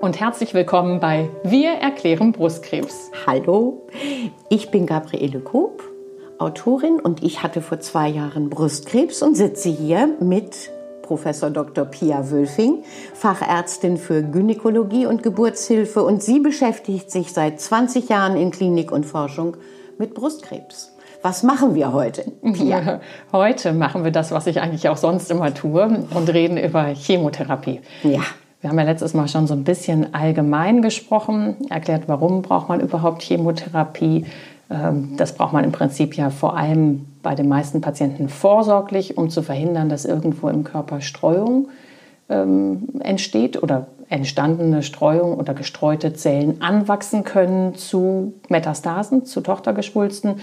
und herzlich willkommen bei Wir erklären Brustkrebs. Hallo, ich bin Gabriele Koop, Autorin und ich hatte vor zwei Jahren Brustkrebs und sitze hier mit Professor Dr. Pia Wölfing, Fachärztin für Gynäkologie und Geburtshilfe und sie beschäftigt sich seit 20 Jahren in Klinik und Forschung mit Brustkrebs. Was machen wir heute? Pia? Heute machen wir das, was ich eigentlich auch sonst immer tue und reden über Chemotherapie. Ja. Wir haben ja letztes Mal schon so ein bisschen allgemein gesprochen, erklärt, warum braucht man überhaupt Chemotherapie. Ähm, das braucht man im Prinzip ja vor allem bei den meisten Patienten vorsorglich, um zu verhindern, dass irgendwo im Körper Streuung ähm, entsteht oder entstandene Streuung oder gestreute Zellen anwachsen können zu Metastasen, zu Tochtergeschwulsten.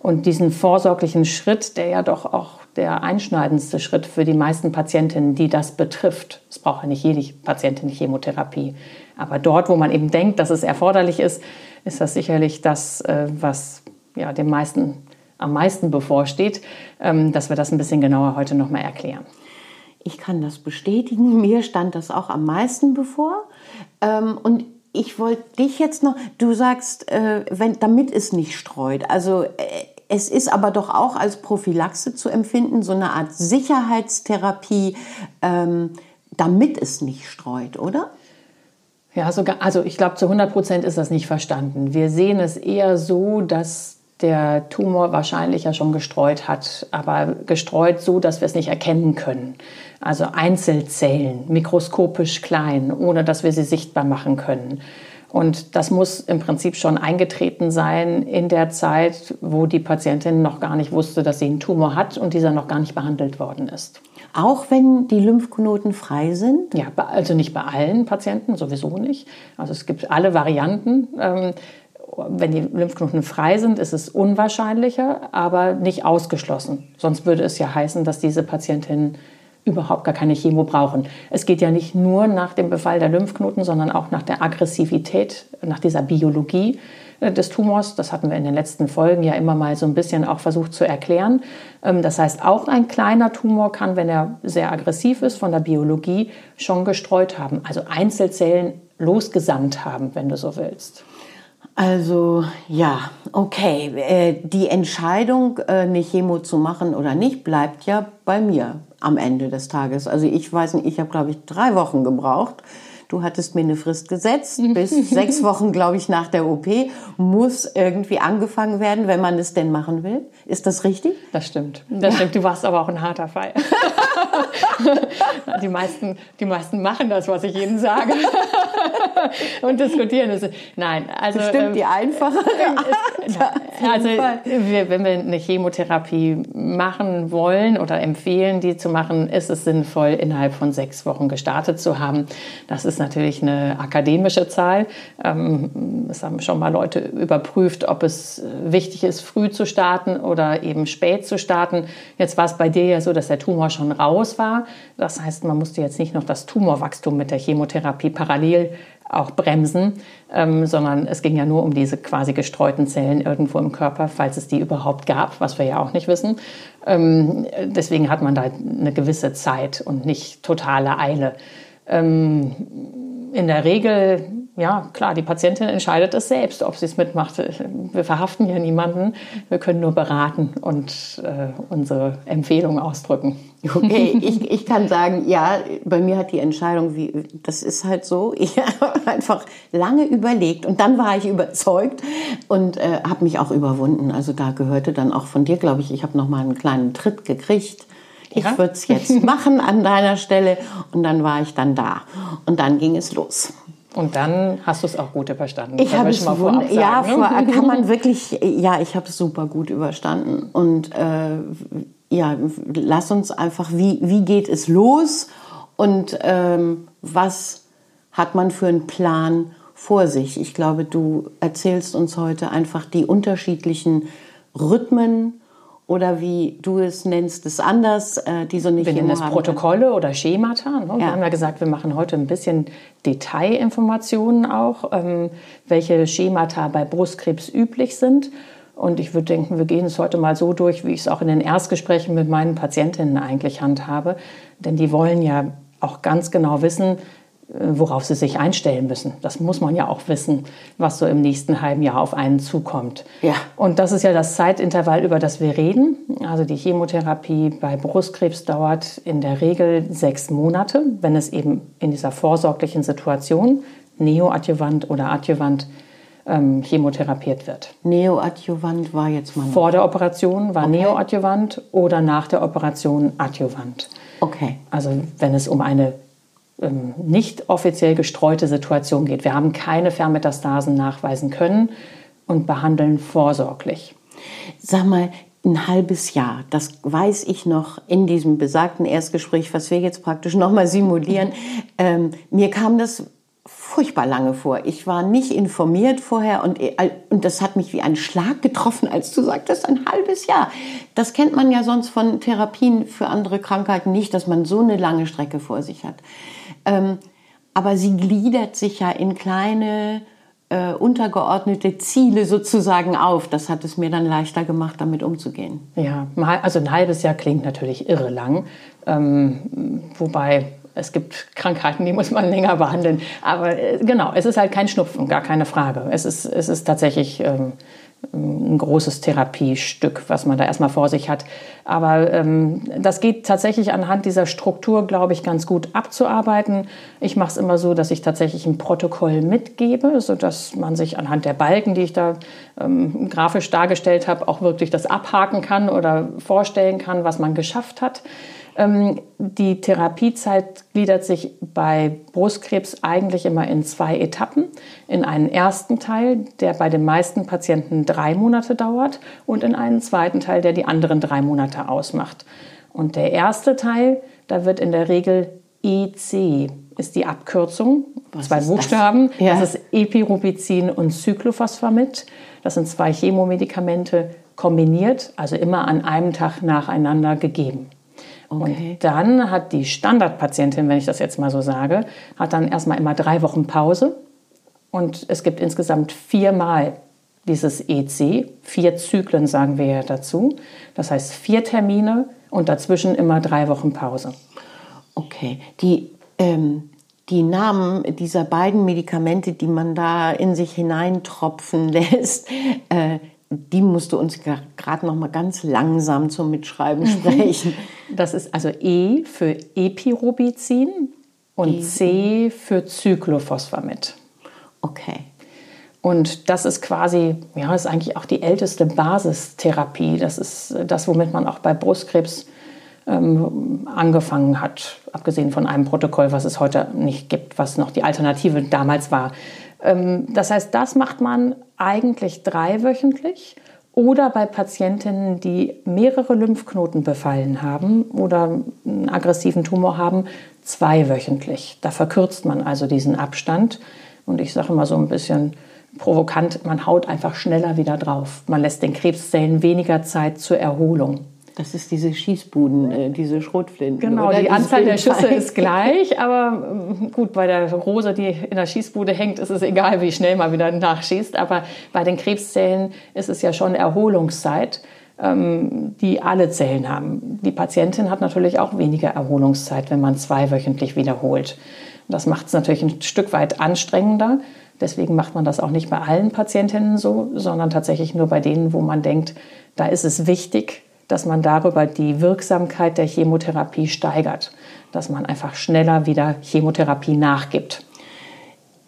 Und diesen vorsorglichen Schritt, der ja doch auch der einschneidendste Schritt für die meisten Patientinnen, die das betrifft. Es braucht ja nicht jede Patientin Chemotherapie. Aber dort, wo man eben denkt, dass es erforderlich ist, ist das sicherlich das, äh, was ja, dem meisten am meisten bevorsteht, ähm, dass wir das ein bisschen genauer heute nochmal erklären. Ich kann das bestätigen. Mir stand das auch am meisten bevor. Ähm, und ich wollte dich jetzt noch, du sagst, äh, wenn, damit es nicht streut. Also äh, es ist aber doch auch als Prophylaxe zu empfinden, so eine Art Sicherheitstherapie, ähm, damit es nicht streut, oder? Ja, sogar, also ich glaube, zu 100 Prozent ist das nicht verstanden. Wir sehen es eher so, dass der Tumor wahrscheinlich ja schon gestreut hat, aber gestreut so, dass wir es nicht erkennen können. Also Einzelzellen, mikroskopisch klein, ohne dass wir sie sichtbar machen können. Und das muss im Prinzip schon eingetreten sein in der Zeit, wo die Patientin noch gar nicht wusste, dass sie einen Tumor hat und dieser noch gar nicht behandelt worden ist. Auch wenn die Lymphknoten frei sind? Ja, also nicht bei allen Patienten, sowieso nicht. Also es gibt alle Varianten. Ähm, wenn die Lymphknoten frei sind, ist es unwahrscheinlicher, aber nicht ausgeschlossen. Sonst würde es ja heißen, dass diese Patientin überhaupt gar keine Chemo brauchen. Es geht ja nicht nur nach dem Befall der Lymphknoten, sondern auch nach der Aggressivität, nach dieser Biologie äh, des Tumors. Das hatten wir in den letzten Folgen ja immer mal so ein bisschen auch versucht zu erklären. Ähm, das heißt, auch ein kleiner Tumor kann, wenn er sehr aggressiv ist, von der Biologie schon gestreut haben, also Einzelzellen losgesandt haben, wenn du so willst. Also ja, okay. Äh, die Entscheidung, äh, eine Chemo zu machen oder nicht, bleibt ja bei mir am Ende des Tages. Also ich weiß nicht, ich habe, glaube ich, drei Wochen gebraucht. Du hattest mir eine Frist gesetzt. Bis sechs Wochen, glaube ich, nach der OP muss irgendwie angefangen werden, wenn man es denn machen will. Ist das richtig? Das stimmt. Das ja. stimmt. Du warst aber auch ein harter Fall. die, meisten, die meisten machen das, was ich ihnen sage. Und diskutieren es. Nein, also. Bestimmt ähm, die einfache. also, wir, wenn wir eine Chemotherapie machen wollen oder empfehlen, die zu machen, ist es sinnvoll, innerhalb von sechs Wochen gestartet zu haben. Das ist natürlich eine akademische Zahl. Ähm, es haben schon mal Leute überprüft, ob es wichtig ist, früh zu starten oder eben spät zu starten. Jetzt war es bei dir ja so, dass der Tumor schon raus war. Das heißt, man musste jetzt nicht noch das Tumorwachstum mit der Chemotherapie parallel auch bremsen, ähm, sondern es ging ja nur um diese quasi gestreuten Zellen irgendwo im Körper, falls es die überhaupt gab, was wir ja auch nicht wissen. Ähm, deswegen hat man da eine gewisse Zeit und nicht totale Eile. Ähm, in der Regel ja, klar, die Patientin entscheidet es selbst, ob sie es mitmacht. Wir verhaften hier niemanden. Wir können nur beraten und äh, unsere Empfehlung ausdrücken. Okay, ich, ich kann sagen, ja, bei mir hat die Entscheidung, wie, das ist halt so, ich habe einfach lange überlegt und dann war ich überzeugt und äh, habe mich auch überwunden. Also da gehörte dann auch von dir, glaube ich, ich habe noch mal einen kleinen Tritt gekriegt. Ich ja? würde es jetzt machen an deiner Stelle und dann war ich dann da und dann ging es los. Und dann hast du es auch gut überstanden. Ich habe es mal vorab sagen, ja, ne? kann man wirklich, ja, ich habe es super gut überstanden. Und äh, ja, lass uns einfach, wie, wie geht es los und ähm, was hat man für einen Plan vor sich? Ich glaube, du erzählst uns heute einfach die unterschiedlichen Rhythmen oder wie du es nennst, es anders, äh, die so nicht Wir nennen es Protokolle oder Schemata. Ne? Ja. Wir haben ja gesagt, wir machen heute ein bisschen Detailinformationen auch, ähm, welche Schemata bei Brustkrebs üblich sind. Und ich würde denken, wir gehen es heute mal so durch, wie ich es auch in den Erstgesprächen mit meinen Patientinnen eigentlich handhabe. Denn die wollen ja auch ganz genau wissen, worauf sie sich einstellen müssen. Das muss man ja auch wissen, was so im nächsten halben Jahr auf einen zukommt. Ja. Und das ist ja das Zeitintervall, über das wir reden. Also die Chemotherapie bei Brustkrebs dauert in der Regel sechs Monate, wenn es eben in dieser vorsorglichen Situation neoadjuvant oder adjuvant ähm, chemotherapiert wird. Neoadjuvant war jetzt mal. Vor der Operation war okay. neoadjuvant oder nach der Operation adjuvant. Okay. Also wenn es um eine ähm, nicht offiziell gestreute Situation geht. Wir haben keine Fernmetastasen nachweisen können und behandeln vorsorglich. Sag mal, ein halbes Jahr, das weiß ich noch in diesem besagten Erstgespräch, was wir jetzt praktisch nochmal simulieren. Ähm, mir kam das furchtbar lange vor. Ich war nicht informiert vorher und, äh, und das hat mich wie ein Schlag getroffen, als du sagtest, ein halbes Jahr. Das kennt man ja sonst von Therapien für andere Krankheiten nicht, dass man so eine lange Strecke vor sich hat. Ähm, aber sie gliedert sich ja in kleine äh, untergeordnete Ziele sozusagen auf. Das hat es mir dann leichter gemacht, damit umzugehen. Ja, also ein halbes Jahr klingt natürlich irre lang. Ähm, wobei es gibt Krankheiten, die muss man länger behandeln. Aber äh, genau, es ist halt kein Schnupfen, gar keine Frage. Es ist, es ist tatsächlich ähm, ein großes Therapiestück, was man da erstmal vor sich hat. Aber ähm, das geht tatsächlich anhand dieser Struktur, glaube ich, ganz gut abzuarbeiten. Ich mache es immer so, dass ich tatsächlich ein Protokoll mitgebe, sodass man sich anhand der Balken, die ich da ähm, grafisch dargestellt habe, auch wirklich das abhaken kann oder vorstellen kann, was man geschafft hat. Ähm, die Therapiezeit gliedert sich bei Brustkrebs eigentlich immer in zwei Etappen. In einen ersten Teil, der bei den meisten Patienten drei Monate dauert, und in einen zweiten Teil, der die anderen drei Monate ausmacht. Und der erste Teil, da wird in der Regel EC, ist die Abkürzung, Was zwei Buchstaben. Das? Ja. das ist Epirubicin und Cyclophosphamid. Das sind zwei Chemomedikamente kombiniert, also immer an einem Tag nacheinander gegeben. Okay. Und dann hat die Standardpatientin, wenn ich das jetzt mal so sage, hat dann erstmal immer drei Wochen Pause. Und es gibt insgesamt viermal dieses EC, vier Zyklen sagen wir ja dazu. Das heißt vier Termine und dazwischen immer drei Wochen Pause. Okay, die, ähm, die Namen dieser beiden Medikamente, die man da in sich hineintropfen lässt, äh, die musst du uns gerade noch mal ganz langsam zum Mitschreiben mhm. sprechen. Das ist also E für Epirubicin und e C für Cyclophosphamid. Okay. Und das ist quasi, ja, ist eigentlich auch die älteste Basistherapie. Das ist das, womit man auch bei Brustkrebs ähm, angefangen hat, abgesehen von einem Protokoll, was es heute nicht gibt, was noch die Alternative damals war. Ähm, das heißt, das macht man eigentlich dreiwöchentlich oder bei Patientinnen, die mehrere Lymphknoten befallen haben oder einen aggressiven Tumor haben, zweiwöchentlich. Da verkürzt man also diesen Abstand. Und ich sage immer so ein bisschen provokant, man haut einfach schneller wieder drauf. Man lässt den Krebszellen weniger Zeit zur Erholung. Das ist diese Schießbuden, äh, diese Schrotflinten. Genau, die Anzahl der Schüsse ist gleich, aber ähm, gut, bei der Rose, die in der Schießbude hängt, ist es egal, wie schnell man wieder nachschießt. Aber bei den Krebszellen ist es ja schon Erholungszeit, ähm, die alle Zellen haben. Die Patientin hat natürlich auch weniger Erholungszeit, wenn man zweiwöchentlich wiederholt. Das macht es natürlich ein Stück weit anstrengender. Deswegen macht man das auch nicht bei allen Patientinnen so, sondern tatsächlich nur bei denen, wo man denkt, da ist es wichtig, dass man darüber die Wirksamkeit der Chemotherapie steigert, dass man einfach schneller wieder Chemotherapie nachgibt.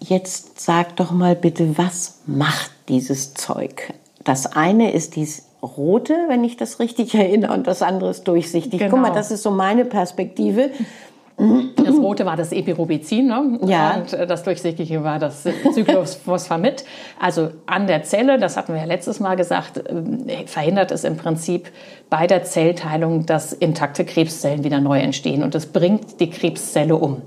Jetzt sag doch mal bitte, was macht dieses Zeug? Das eine ist dieses rote, wenn ich das richtig erinnere, und das andere ist durchsichtig. Genau. Guck mal, das ist so meine Perspektive. Das rote war das Epirubicin ne? ja. und äh, das durchsichtige war das Cyclophosphamid. Also an der Zelle, das hatten wir ja letztes Mal gesagt, äh, verhindert es im Prinzip bei der Zellteilung, dass intakte Krebszellen wieder neu entstehen und es bringt die Krebszelle um.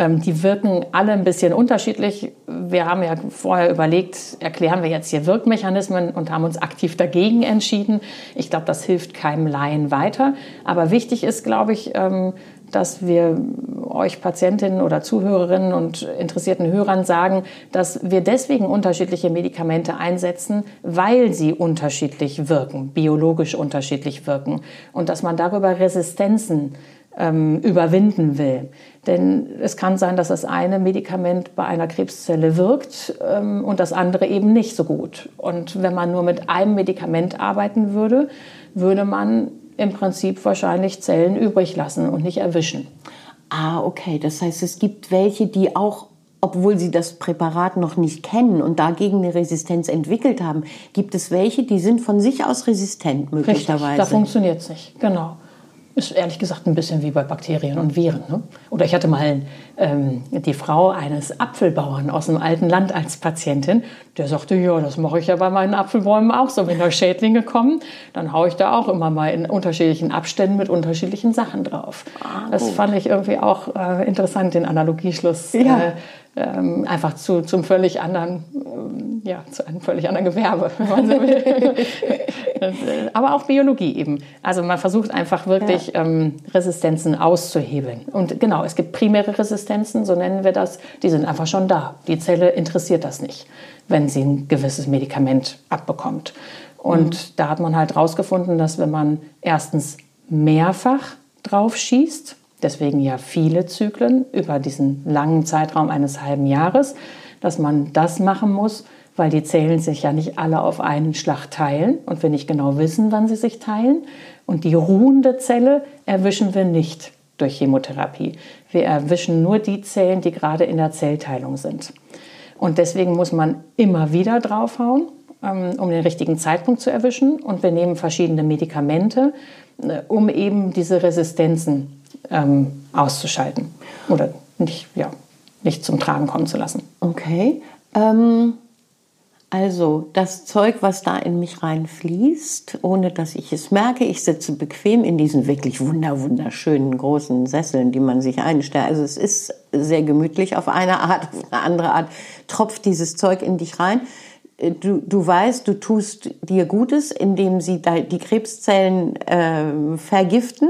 Ähm, die wirken alle ein bisschen unterschiedlich. Wir haben ja vorher überlegt, erklären wir jetzt hier Wirkmechanismen und haben uns aktiv dagegen entschieden. Ich glaube, das hilft keinem Laien weiter. Aber wichtig ist, glaube ich, ähm, dass wir euch Patientinnen oder Zuhörerinnen und interessierten Hörern sagen, dass wir deswegen unterschiedliche Medikamente einsetzen, weil sie unterschiedlich wirken, biologisch unterschiedlich wirken und dass man darüber Resistenzen ähm, überwinden will. Denn es kann sein, dass das eine Medikament bei einer Krebszelle wirkt ähm, und das andere eben nicht so gut. Und wenn man nur mit einem Medikament arbeiten würde, würde man im Prinzip wahrscheinlich Zellen übrig lassen und nicht erwischen. Ah, okay. Das heißt, es gibt welche, die auch obwohl sie das Präparat noch nicht kennen und dagegen eine Resistenz entwickelt haben, gibt es welche, die sind von sich aus resistent möglicherweise. Richtig, da funktioniert es nicht, genau. Ist ehrlich gesagt ein bisschen wie bei Bakterien und Viren. Ne? Oder ich hatte mal ähm, die Frau eines Apfelbauern aus dem alten Land als Patientin. Der sagte, ja, das mache ich ja bei meinen Apfelbäumen auch so. Wenn da Schädlinge kommen, dann haue ich da auch immer mal in unterschiedlichen Abständen mit unterschiedlichen Sachen drauf. Ah, das fand ich irgendwie auch äh, interessant, den Analogieschluss. Ja. Äh, ähm, einfach zu zum völlig anderen, ähm, ja, zu einem völlig anderen Gewerbe, wenn man so will. Äh, aber auch Biologie eben. Also man versucht einfach wirklich ja. ähm, Resistenzen auszuhebeln. Und genau, es gibt primäre Resistenzen, so nennen wir das, die sind einfach schon da. Die Zelle interessiert das nicht, wenn sie ein gewisses Medikament abbekommt. Und mhm. da hat man halt rausgefunden, dass wenn man erstens mehrfach drauf schießt, deswegen ja viele Zyklen über diesen langen Zeitraum eines halben Jahres, dass man das machen muss, weil die Zellen sich ja nicht alle auf einen Schlag teilen und wir nicht genau wissen, wann sie sich teilen. Und die ruhende Zelle erwischen wir nicht durch Chemotherapie. Wir erwischen nur die Zellen, die gerade in der Zellteilung sind. Und deswegen muss man immer wieder draufhauen, ähm, um den richtigen Zeitpunkt zu erwischen. Und wir nehmen verschiedene Medikamente, äh, um eben diese Resistenzen ähm, auszuschalten oder nicht, ja, nicht zum Tragen kommen zu lassen. Okay. Ähm, also das Zeug, was da in mich reinfließt, ohne dass ich es merke, ich sitze bequem in diesen wirklich wunder wunderschönen großen Sesseln, die man sich einstellt. Also es ist sehr gemütlich auf eine Art, auf eine andere Art tropft dieses Zeug in dich rein. Du, du weißt, du tust dir Gutes, indem sie die Krebszellen äh, vergiften.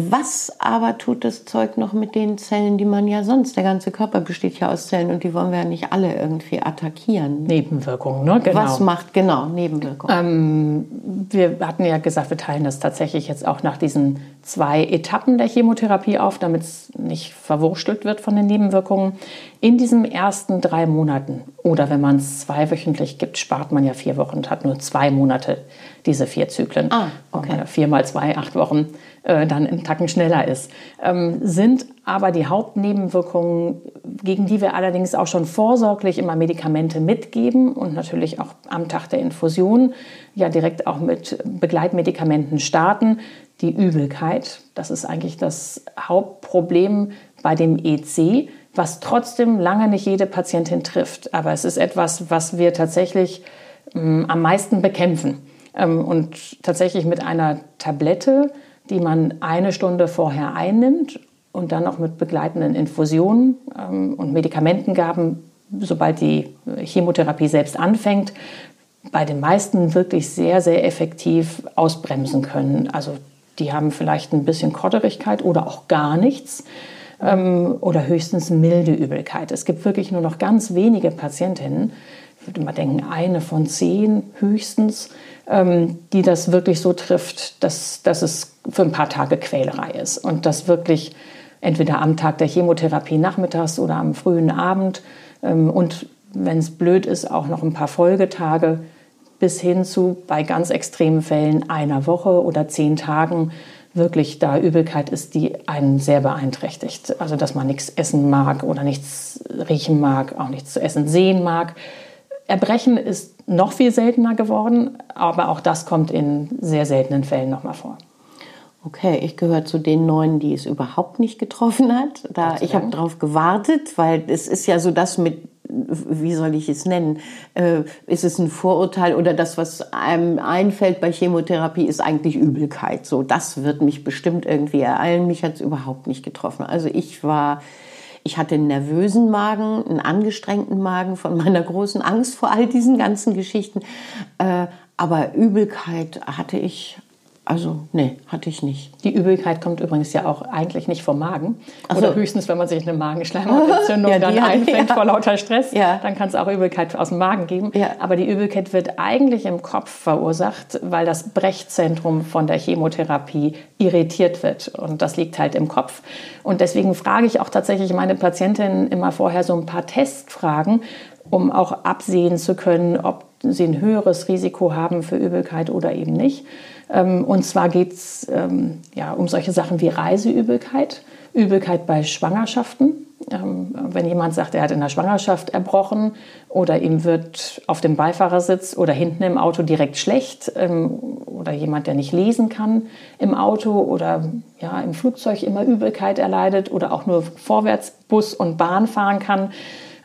Was aber tut das Zeug noch mit den Zellen, die man ja sonst, der ganze Körper besteht ja aus Zellen und die wollen wir ja nicht alle irgendwie attackieren. Nebenwirkungen, ne? Genau. Was macht genau Nebenwirkungen? Ähm, wir hatten ja gesagt, wir teilen das tatsächlich jetzt auch nach diesen zwei Etappen der Chemotherapie auf, damit es nicht verwurstelt wird von den Nebenwirkungen. In diesen ersten drei Monaten oder wenn man es zweiwöchentlich gibt, spart man ja vier Wochen und hat nur zwei Monate diese vier Zyklen. Ah, okay. Vier mal zwei, acht Wochen äh, dann einen Tacken schneller ist. Ähm, sind aber die Hauptnebenwirkungen, gegen die wir allerdings auch schon vorsorglich immer Medikamente mitgeben und natürlich auch am Tag der Infusion ja direkt auch mit Begleitmedikamenten starten. Die Übelkeit, das ist eigentlich das Hauptproblem bei dem EC, was trotzdem lange nicht jede Patientin trifft. Aber es ist etwas, was wir tatsächlich ähm, am meisten bekämpfen. Ähm, und tatsächlich mit einer Tablette die man eine Stunde vorher einnimmt und dann noch mit begleitenden Infusionen ähm, und Medikamentengaben, sobald die Chemotherapie selbst anfängt, bei den meisten wirklich sehr, sehr effektiv ausbremsen können. Also die haben vielleicht ein bisschen Kotterigkeit oder auch gar nichts ähm, oder höchstens milde Übelkeit. Es gibt wirklich nur noch ganz wenige Patientinnen, würde mal denken, eine von zehn höchstens, ähm, die das wirklich so trifft, dass, dass es für ein paar Tage Quälerei ist und das wirklich entweder am Tag der Chemotherapie nachmittags oder am frühen Abend ähm, und wenn es blöd ist, auch noch ein paar Folgetage bis hin zu bei ganz extremen Fällen einer Woche oder zehn Tagen wirklich da Übelkeit ist, die einen sehr beeinträchtigt. Also dass man nichts essen mag oder nichts riechen mag, auch nichts zu essen sehen mag. Erbrechen ist noch viel seltener geworden, aber auch das kommt in sehr seltenen Fällen nochmal vor. Okay, ich gehöre zu den neun, die es überhaupt nicht getroffen hat. Da, ich habe darauf gewartet, weil es ist ja so das mit, wie soll ich es nennen? Äh, ist es ein Vorurteil oder das, was einem einfällt bei Chemotherapie, ist eigentlich Übelkeit. So, das wird mich bestimmt irgendwie ereilen. Mich hat es überhaupt nicht getroffen. Also ich war ich hatte einen nervösen Magen, einen angestrengten Magen von meiner großen Angst vor all diesen ganzen Geschichten. Äh, aber Übelkeit hatte ich Also, nee, hatte ich nicht. Die Übelkeit kommt übrigens ja auch eigentlich nicht vom Magen. So. Oder höchstens, wenn man sich eine Magenschleimhautentzündung ja, dann einfängt ja. vor lauter Stress, ja. dann kann es auch Übelkeit aus dem Magen geben. Aber die Übelkeit wird eigentlich im Kopf verursacht, weil das Brechzentrum von der Chemotherapie irritiert wird. Und das liegt halt im Kopf. Und deswegen frage ich auch tatsächlich meine Patientinnen immer vorher so ein paar Testfragen, um auch absehen zu können, ob sie ein höheres Risiko haben für Übelkeit oder eben nicht. Ähm, und zwar geht es ähm, ja, um solche Sachen wie Reiseübelkeit, Übelkeit bei Schwangerschaften. Ähm, wenn jemand sagt, er hat in der Schwangerschaft erbrochen oder ihm wird auf dem Beifahrersitz oder hinten im Auto direkt schlecht oder jemand, der nicht lesen kann im Auto oder ja, im Flugzeug immer Übelkeit erleidet oder auch nur vorwärts Bus und Bahn fahren kann,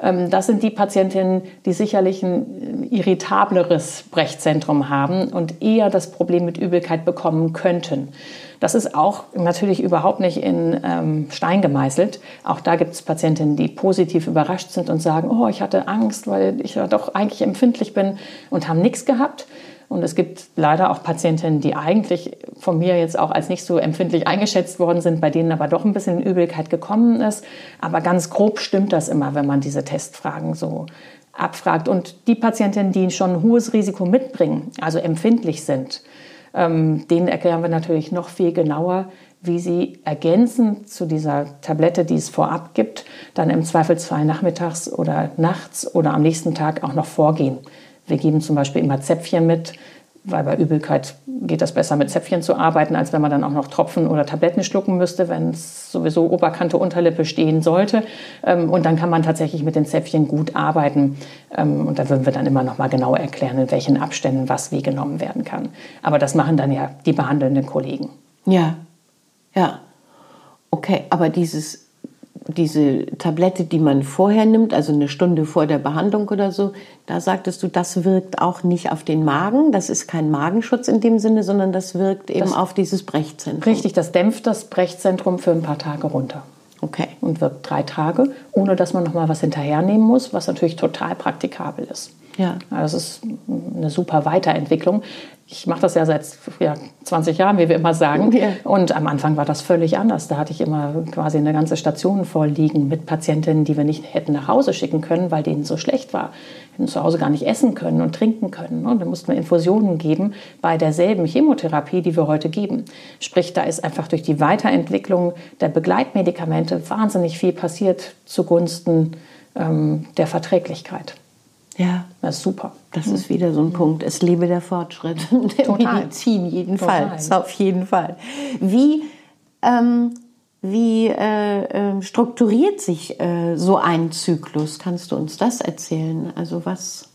das sind die Patientinnen, die sicherlich ein irritableres Brechzentrum haben und eher das Problem mit Übelkeit bekommen könnten. Das ist auch natürlich überhaupt nicht in ähm, Stein gemeißelt. Auch da gibt es Patientinnen, die positiv überrascht sind und sagen, oh, ich hatte Angst, weil ich ja doch eigentlich empfindlich bin und haben nichts gehabt. Und es gibt leider auch Patientinnen, die eigentlich von mir jetzt auch als nicht so empfindlich eingeschätzt worden sind, bei denen aber doch ein bisschen Übelkeit gekommen ist. Aber ganz grob stimmt das immer, wenn man diese Testfragen so abfragt. Und die Patientinnen, die schon ein hohes Risiko mitbringen, also empfindlich sind, ähm, denen erklären wir natürlich noch viel genauer, wie sie ergänzend zu dieser Tablette, die es vorab gibt, dann im Zweifelsfall nachmittags oder nachts oder am nächsten Tag auch noch vorgehen. Wir geben zum Beispiel immer Zäpfchen mit, weil bei Übelkeit geht das besser mit Zäpfchen zu arbeiten, als wenn man dann auch noch Tropfen oder Tabletten schlucken müsste, wenn es sowieso Oberkante, Unterlippe stehen sollte. Ähm, und dann kann man tatsächlich mit den Zäpfchen gut arbeiten. Ähm, und da würden wir dann immer noch mal genau erklären, in welchen Abständen was wie genommen werden kann. Aber das machen dann ja die behandelnden Kollegen. Ja, ja. Okay, aber dieses diese Tablette, die man vorher nimmt, also eine Stunde vor der Behandlung oder so, da sagtest du, das wirkt auch nicht auf den Magen. Das ist kein Magenschutz in dem Sinne, sondern das wirkt eben das, auf dieses Brechzentrum. Richtig, das dämpft das Brechzentrum für ein paar Tage runter. Okay. Und wirkt drei Tage, ohne dass man noch mal was hinterhernehmen muss, was natürlich total praktikabel ist. Ja. Also das ist eine super Weiterentwicklung ich mache das ja seit ja, 20 Jahren, wie wir immer sagen. Ja. Und am Anfang war das völlig anders. Da hatte ich immer quasi eine ganze Station voll liegen mit Patientinnen, die wir nicht hätten nach Hause schicken können, weil denen so schlecht war. Hätten zu Hause gar nicht essen können und trinken können. Und dann mussten wir Infusionen geben bei derselben Chemotherapie, die wir heute geben. Sprich, da ist einfach durch die Weiterentwicklung der Begleitmedikamente wahnsinnig viel passiert zugunsten ähm, der Verträglichkeit. Ja. Das ist super. Das ist wieder so ein mhm. Punkt. Es lebe der Fortschritt der Total. Medizin, jedenfalls. Total. Auf jeden Fall. Wie, ähm, wie äh, äh, strukturiert sich äh, so ein Zyklus? Kannst du uns das erzählen? Also was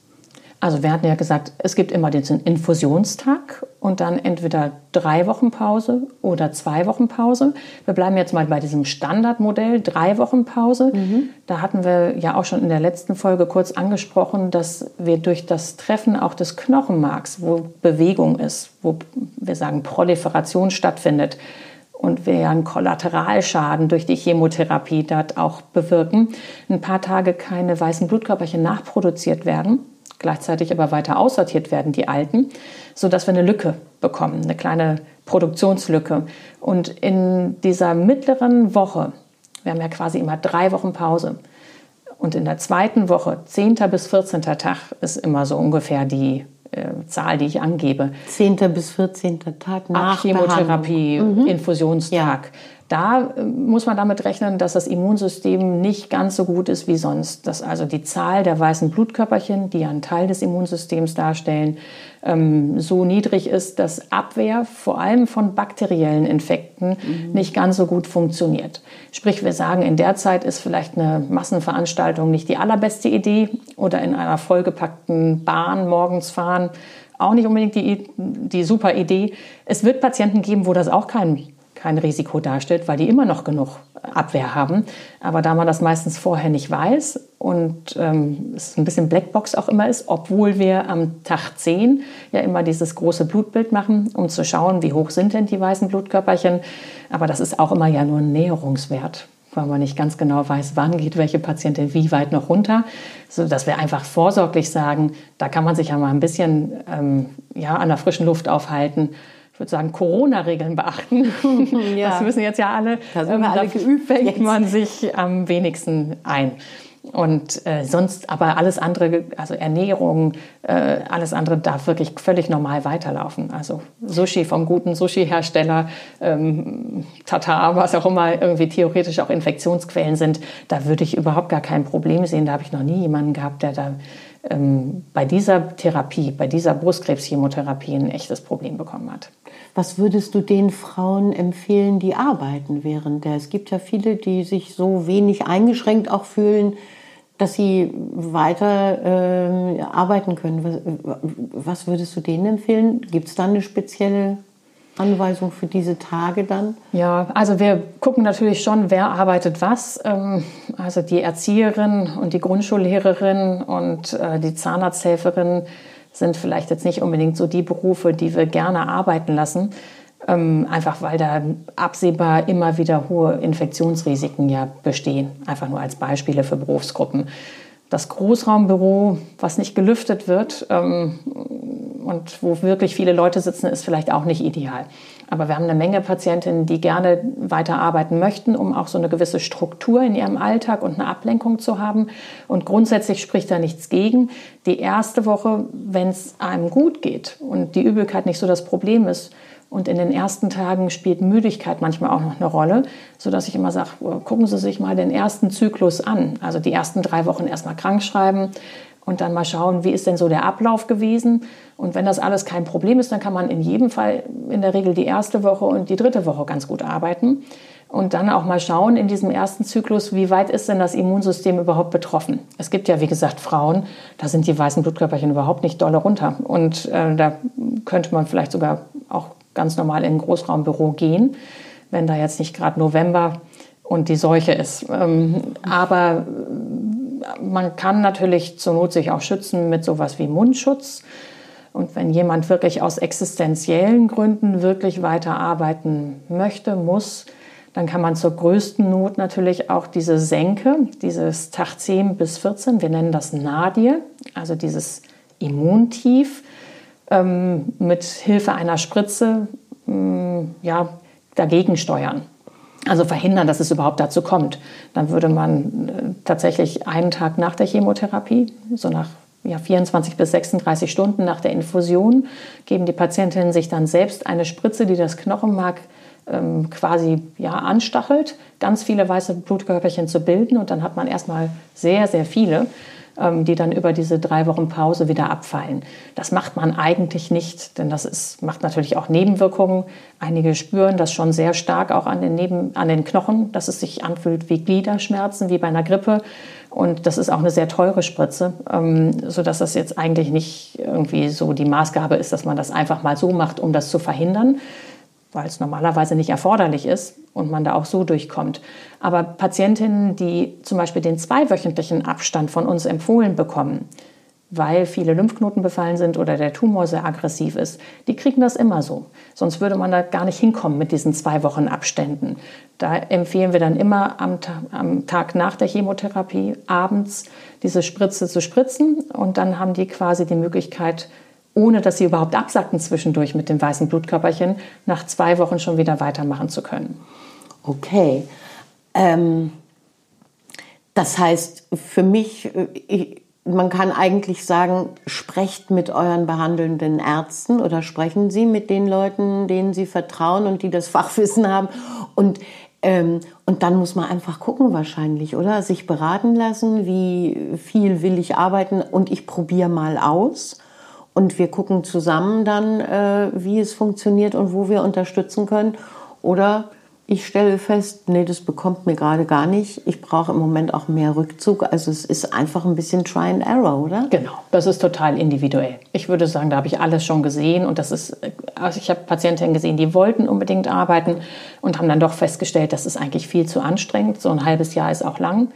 also wir hatten ja gesagt, es gibt immer den Infusionstag und dann entweder drei Wochen Pause oder zwei Wochen Pause. Wir bleiben jetzt mal bei diesem Standardmodell, drei Wochen Pause. Mhm. Da hatten wir ja auch schon in der letzten Folge kurz angesprochen, dass wir durch das Treffen auch des Knochenmarks, wo Bewegung ist, wo wir sagen Proliferation stattfindet, und wir ja einen Kollateralschaden durch die Chemotherapie dort auch bewirken, ein paar Tage keine weißen Blutkörperchen nachproduziert werden gleichzeitig aber weiter aussortiert werden, die alten, sodass wir eine Lücke bekommen, eine kleine Produktionslücke. Und in dieser mittleren Woche, wir haben ja quasi immer drei Wochen Pause, und in der zweiten Woche, 10. bis 14. Tag, ist immer so ungefähr die äh, Zahl, die ich angebe. 10. bis 14. Tag nach Chemotherapie, mhm. Infusionstag. Ja da äh, muss man damit rechnen, dass das Immunsystem nicht ganz so gut ist wie sonst. Dass also die Zahl der weißen Blutkörperchen, die einen Teil des Immunsystems darstellen, ähm, so niedrig ist, dass Abwehr vor allem von bakteriellen Infekten mhm. nicht ganz so gut funktioniert. Sprich, wir sagen, in der Zeit ist vielleicht eine Massenveranstaltung nicht die allerbeste Idee oder in einer vollgepackten Bahn morgens fahren auch nicht unbedingt die, die super Idee. Es wird Patienten geben, wo das auch kein kein Risiko darstellt, weil die immer noch genug Abwehr haben. Aber da man das meistens vorher nicht weiß und ähm, es ein bisschen Blackbox auch immer ist, obwohl wir am Tag 10 ja immer dieses große Blutbild machen, um zu schauen, wie hoch sind denn die weißen Blutkörperchen. Aber das ist auch immer ja nur ein Näherungswert weil man nicht ganz genau weiß, wann geht welche Patientin wie weit noch runter, sodass wir einfach vorsorglich sagen, da kann man sich ja mal ein bisschen ähm, ja, an der frischen Luft aufhalten ich würde sagen, Corona-Regeln beachten. Ja. Das müssen jetzt ja alle. Da sind wir ähm, alle geübt. fängt man sich am wenigsten ein. Und äh, sonst aber alles andere, also Ernährung, äh, alles andere darf wirklich völlig normal weiterlaufen. Also Sushi vom guten Sushi-Hersteller, ähm, Tata, was auch immer irgendwie theoretisch auch Infektionsquellen sind, da würde ich überhaupt gar kein Problem sehen. Da habe ich noch nie jemanden gehabt, der da ähm, bei dieser Therapie, bei dieser Brustkrebschemotherapie ein echtes Problem bekommen hat. Was würdest du den Frauen empfehlen, die arbeiten während der? Es gibt ja viele, die sich so wenig eingeschränkt auch fühlen, dass sie weiter äh, arbeiten können. Was, was, würdest du denen empfehlen? Gibt es da eine spezielle Anweisung für diese Tage dann? Ja, also wir gucken natürlich schon, wer arbeitet was. Ähm, also die Erzieherin und die Grundschullehrerin und äh, die Zahnarzthelferin sind vielleicht jetzt nicht unbedingt so die Berufe, die wir gerne arbeiten lassen. Ähm, einfach weil da absehbar immer wieder hohe Infektionsrisiken ja bestehen. Einfach nur als Beispiele für Berufsgruppen. Das Großraumbüro, was nicht gelüftet wird ähm, und wo wirklich viele Leute sitzen, ist vielleicht auch nicht ideal. Aber wir haben eine Menge Patientinnen, die gerne weiterarbeiten möchten, um auch so eine gewisse Struktur in ihrem Alltag und eine Ablenkung zu haben. Und grundsätzlich spricht da nichts gegen. Die erste Woche, wenn es einem gut geht und die Übelkeit nicht so das Problem ist, und in den ersten Tagen spielt Müdigkeit manchmal auch noch eine Rolle, sodass ich immer sage, gucken Sie sich mal den ersten Zyklus an. Also die ersten drei Wochen erstmal krank schreiben und dann mal schauen, wie ist denn so der Ablauf gewesen. Und wenn das alles kein Problem ist, dann kann man in jedem Fall in der Regel die erste Woche und die dritte Woche ganz gut arbeiten. Und dann auch mal schauen in diesem ersten Zyklus, wie weit ist denn das Immunsystem überhaupt betroffen. Es gibt ja, wie gesagt, Frauen, da sind die weißen Blutkörperchen überhaupt nicht dolle runter. Und äh, da könnte man vielleicht sogar auch ganz normal in ein Großraumbüro gehen, wenn da jetzt nicht gerade November und die Seuche ist. Ähm, aber man kann natürlich zur Not sich auch schützen mit sowas wie Mundschutz. Und wenn jemand wirklich aus existenziellen Gründen wirklich weiterarbeiten möchte, muss, dann kann man zur größten Not natürlich auch diese Senke, dieses Tag 10 bis 14, wir nennen das Nadie, also dieses Immuntief, ähm, mit Hilfe einer Spritze ähm, ja, dagegen steuern. Also verhindern, dass es überhaupt dazu kommt. Dann würde man äh, tatsächlich einen Tag nach der Chemotherapie, so nach ja, 24 bis 36 Stunden nach der Infusion, geben die Patientinnen sich dann selbst eine Spritze, die das Knochenmark ähm, quasi ja, anstachelt, ganz viele weiße Blutkörperchen zu bilden. Und dann hat man erstmal sehr, sehr viele. Ähm, die dann über diese drei Wochen Pause wieder abfallen. Das macht man eigentlich nicht, denn das ist, macht natürlich auch Nebenwirkungen. Einige spüren das schon sehr stark auch an den, Neben, an den Knochen, dass es sich anfühlt wie Gliederschmerzen, wie bei einer Grippe. Und das ist auch eine sehr teure Spritze, ähm, sodass das jetzt eigentlich nicht irgendwie so die Maßgabe ist, dass man das einfach mal so macht, um das zu verhindern, weil es normalerweise nicht erforderlich ist und man da auch so durchkommt. Aber Patientinnen, die zum Beispiel den zweiwöchentlichen Abstand von uns empfohlen bekommen, weil viele Lymphknoten befallen sind oder der Tumor sehr aggressiv ist, die kriegen das immer so. Sonst würde man da gar nicht hinkommen mit diesen zwei Wochen Abständen. Da empfehlen wir dann immer am, am Tag nach der Chemotherapie abends diese Spritze zu spritzen und dann haben die quasi die Möglichkeit, ohne dass sie überhaupt absacken zwischendurch mit den weißen Blutkörperchen, nach zwei Wochen schon wieder weitermachen zu können. Okay. Ähm, das heißt, für mich, äh, ich, man kann eigentlich sagen, sprecht mit euren behandelnden Ärzten oder sprechen Sie mit den Leuten, denen Sie vertrauen und die das Fachwissen haben. Und, ähm, und dann muss man einfach gucken wahrscheinlich, oder? Sich beraten lassen, wie viel will ich arbeiten und ich probiere mal aus. Und wir gucken zusammen dann, äh, wie es funktioniert und wo wir unterstützen können. Oder ich stelle fest, nee, das bekommt mir gerade gar nicht. Ich brauche im Moment auch mehr Rückzug. Also es ist einfach ein bisschen Try and Error, oder? Genau, das ist total individuell. Ich würde sagen, da habe ich alles schon gesehen und das ist, also ich habe Patientinnen gesehen, die wollten unbedingt arbeiten und haben dann doch festgestellt, das ist eigentlich viel zu anstrengend. So ein halbes Jahr ist auch lang.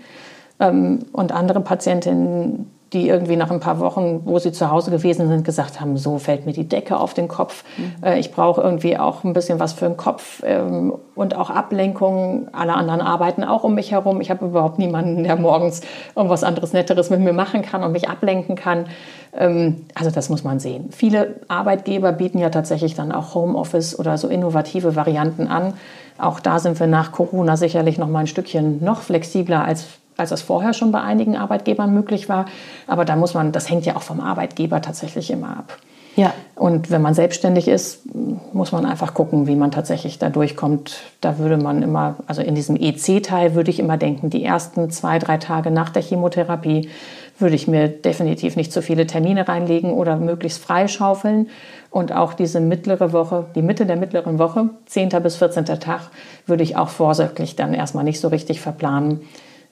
Ähm, und andere Patientinnen, die irgendwie nach ein paar Wochen, wo sie zu Hause gewesen sind, gesagt haben, so fällt mir die Decke auf den Kopf. Mhm. Äh, ich brauche irgendwie auch ein bisschen was für den Kopf ähm, und auch Ablenkung. Alle anderen arbeiten auch um mich herum. Ich habe überhaupt niemanden, der morgens irgendwas anderes, Netteres mit mir machen kann und mich ablenken kann. Ähm, also das muss man sehen. Viele Arbeitgeber bieten ja tatsächlich dann auch Homeoffice oder so innovative Varianten an. Auch da sind wir nach Corona sicherlich noch mal ein Stückchen noch flexibler als als das vorher schon bei einigen Arbeitgebern möglich war. Aber da muss man, das hängt ja auch vom Arbeitgeber tatsächlich immer ab. Ja. Und wenn man selbstständig ist, muss man einfach gucken, wie man tatsächlich da durchkommt. Da würde man immer, also in diesem EC-Teil würde ich immer denken, die ersten zwei, drei Tage nach der Chemotherapie würde ich mir definitiv nicht zu viele Termine reinlegen oder möglichst freischaufeln. Und auch diese mittlere Woche, die Mitte der mittleren Woche, 10. bis 14. Tag, würde ich auch vorsorglich dann erstmal nicht so richtig verplanen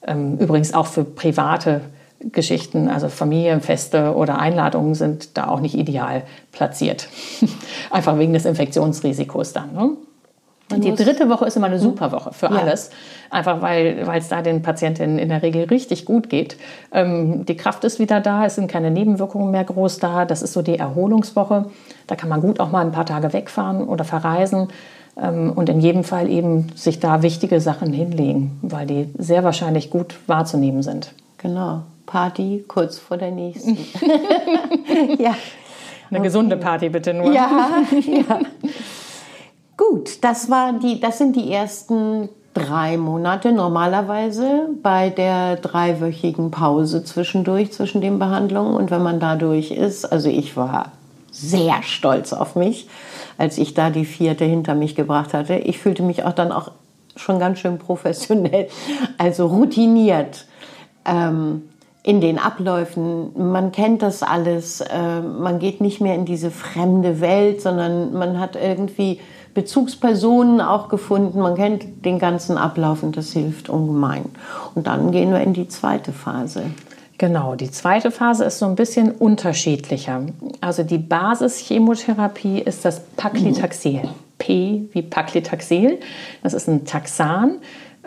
übrigens auch für private Geschichten, also Familienfeste oder Einladungen sind da auch nicht ideal platziert. Einfach wegen des Infektionsrisikos dann. Ne? Und die dritte Woche ist immer eine hm? super Woche für alles. Ja. Einfach weil es da den Patientinnen in der Regel richtig gut geht. Ähm, die Kraft ist wieder da, es sind keine Nebenwirkungen mehr groß da. Das ist so die Erholungswoche. Da kann man gut auch mal ein paar Tage wegfahren oder verreisen. Ähm, und in jedem Fall eben sich da wichtige Sachen hinlegen, weil die sehr wahrscheinlich gut wahrzunehmen sind. Genau. Party kurz vor der nächsten. ja. Eine okay. gesunde Party bitte nur. Ja, ja. Gut, das, war die, das sind die ersten drei Monate normalerweise bei der dreiwöchigen Pause zwischendurch, zwischen den Behandlungen. Und wenn man da durch ist, also ich war sehr stolz auf mich, als ich da die vierte hinter mich gebracht hatte. Ich fühlte mich auch dann auch schon ganz schön professionell, also routiniert ähm, in den Abläufen. Man kennt das alles. Äh, man geht nicht mehr in diese fremde Welt, sondern man hat irgendwie Bezugspersonen auch gefunden. Man kennt den ganzen Ablauf und das hilft ungemein. Und dann gehen wir in die zweite Phase. Genau, die zweite Phase ist so ein bisschen unterschiedlicher. Also die Basischemotherapie ist das Paclitaxel. P wie Paclitaxel. Das ist ein Taxan,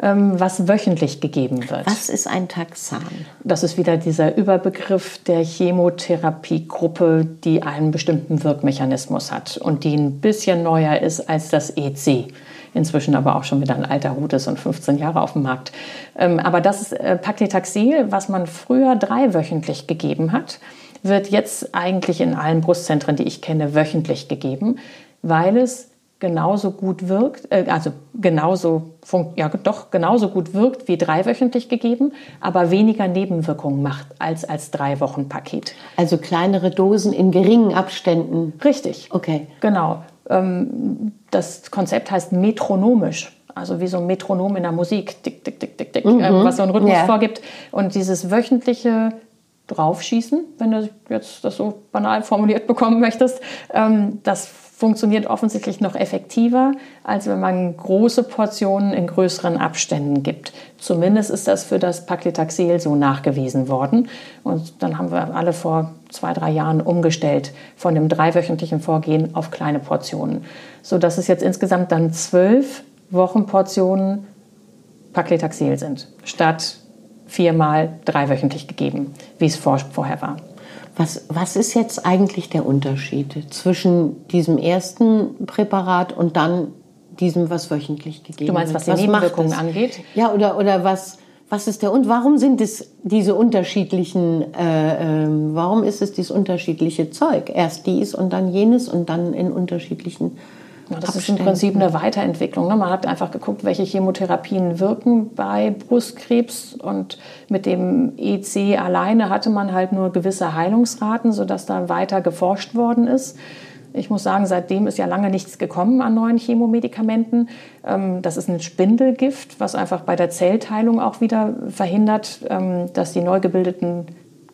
ähm, was wöchentlich gegeben wird. Was ist ein Taxan? Das ist wieder dieser Überbegriff der Chemotherapiegruppe, die einen bestimmten Wirkmechanismus hat und die ein bisschen neuer ist als das EC inzwischen aber auch schon wieder ein alter Hut ist und 15 Jahre auf dem Markt. Ähm, aber das ist äh, Paclitaxel, was man früher dreiwöchentlich gegeben hat, wird jetzt eigentlich in allen Brustzentren, die ich kenne, wöchentlich gegeben, weil es genauso gut wirkt, äh, also genauso, ja doch genauso gut wirkt wie dreiwöchentlich gegeben, aber weniger Nebenwirkungen macht als als drei Wochen Paket. Also kleinere Dosen in geringen Abständen. Richtig. Okay. Genau. Ähm, das Konzept heißt metronomisch. Also wie so ein Metronom in der Musik, tick, tick, tick, tick, tick, mhm. Äh, was so einen Rhythmus yeah. vorgibt. Und dieses wöchentliche Draufschießen, wenn du jetzt das so banal formuliert bekommen möchtest, ähm, das funktioniert offensichtlich noch effektiver, als wenn man große Portionen in größeren Abständen gibt. Zumindest ist das für das Paclitaxel so nachgewiesen worden. Und dann haben wir alle vor zwei, drei Jahren umgestellt von dem dreiwöchentlichen Vorgehen auf kleine Portionen, sodass es jetzt insgesamt dann zwölf Wochenportionen Paclitaxel sind, statt viermal dreiwöchentlich gegeben, wie es vor, vorher war. Was, was ist jetzt eigentlich der Unterschied zwischen diesem ersten Präparat und dann diesem, was wöchentlich gegeben wird? Du meinst, was die was Nebenwirkungen angeht? Ja, oder, oder was, was ist der und warum sind es diese unterschiedlichen, äh, äh, warum ist es dieses unterschiedliche Zeug? Erst dies und dann jenes und dann in unterschiedlichen das ist im Prinzip eine Weiterentwicklung. Ne? Man hat einfach geguckt, welche Chemotherapien wirken bei Brustkrebs und mit dem EC alleine hatte man halt nur gewisse Heilungsraten, sodass da weiter geforscht worden ist. Ich muss sagen, seitdem ist ja lange nichts gekommen an neuen Chemomedikamenten. Ähm, das ist ein Spindelgift, was einfach bei der Zellteilung auch wieder verhindert, ähm, dass die neu gebildeten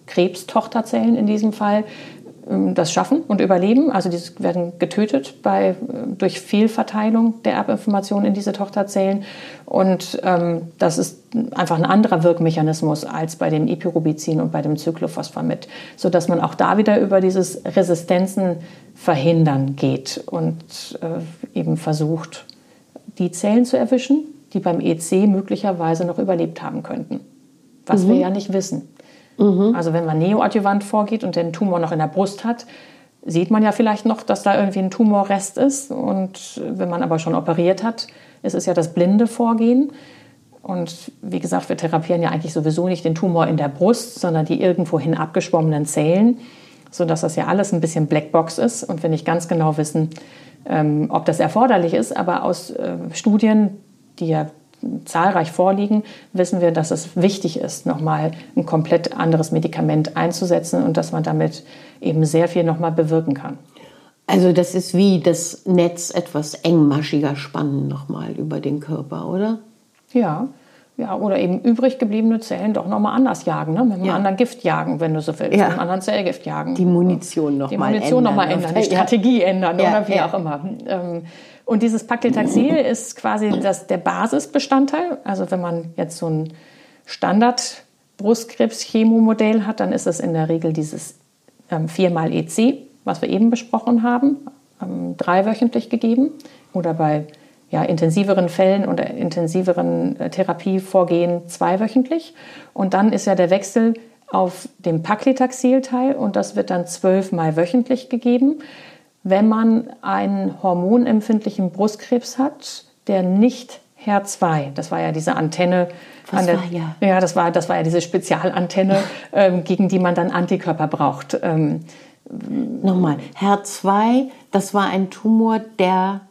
Krebstochterzellen in diesem Fall das schaffen und überleben. Also die werden getötet bei, äh, durch Fehlverteilung der Erbinformationen in diese Tochterzellen. Und ähm, das ist einfach ein anderer Wirkmechanismus als bei dem Epirubicin und bei dem Cyclophosphamid, sodass man auch da wieder über dieses Resistenzen verhindern geht und äh, eben versucht, die Zellen zu erwischen, die beim EC möglicherweise noch überlebt haben könnten. Was mhm. wir ja nicht wissen. Mhm. Also wenn man neoadjuvant vorgeht und den Tumor noch in der Brust hat, sieht man ja vielleicht noch, dass da irgendwie ein Tumorrest ist. Und wenn man aber schon operiert hat, ist es ja das blinde Vorgehen. Und wie gesagt, wir therapieren ja eigentlich sowieso nicht den Tumor in der Brust, sondern die irgendwohin abgeschwommenen Zellen, sodass das ja alles ein bisschen Blackbox ist und wir nicht ganz genau wissen, ähm, ob das erforderlich ist. Aber aus äh, Studien, die ja zahlreich vorliegen, wissen wir, dass es wichtig ist, nochmal ein komplett anderes Medikament einzusetzen und dass man damit eben sehr viel nochmal bewirken kann. Also das ist wie das Netz etwas engmaschiger spannen nochmal über den Körper, oder? Ja. Ja, oder eben übrig gebliebene Zellen doch nochmal anders jagen, ne? mit einem ja. anderen Gift jagen, wenn du so willst, ja. mit einem anderen Zellgift jagen. Die Munition nochmal ändern. Die Munition nochmal ändern, die Strategie ändern ja. oder wie auch immer. Ähm, und dieses Paclitaxel ist quasi das, der Basisbestandteil. Also wenn man jetzt so ein Standard-Brustkrebs-Chemomodell hat, dann ist es in der Regel dieses ähm, 4 EC, was wir eben besprochen haben, ähm, dreiwöchentlich gegeben. Oder bei ja, intensiveren Fällen oder intensiveren äh, Therapievorgehen zweiwöchentlich. Und dann ist ja der Wechsel auf dem Paclitaxel-Teil und das wird dann zwölfmal wöchentlich gegeben, wenn man einen hormonempfindlichen Brustkrebs hat, der nicht HER2, das war ja diese Antenne, Was der, war ja? Ja, das war, das war ja diese Spezialantenne, ähm, gegen die man dann Antikörper braucht. Ähm, Nochmal, HER2, das war ein Tumor, der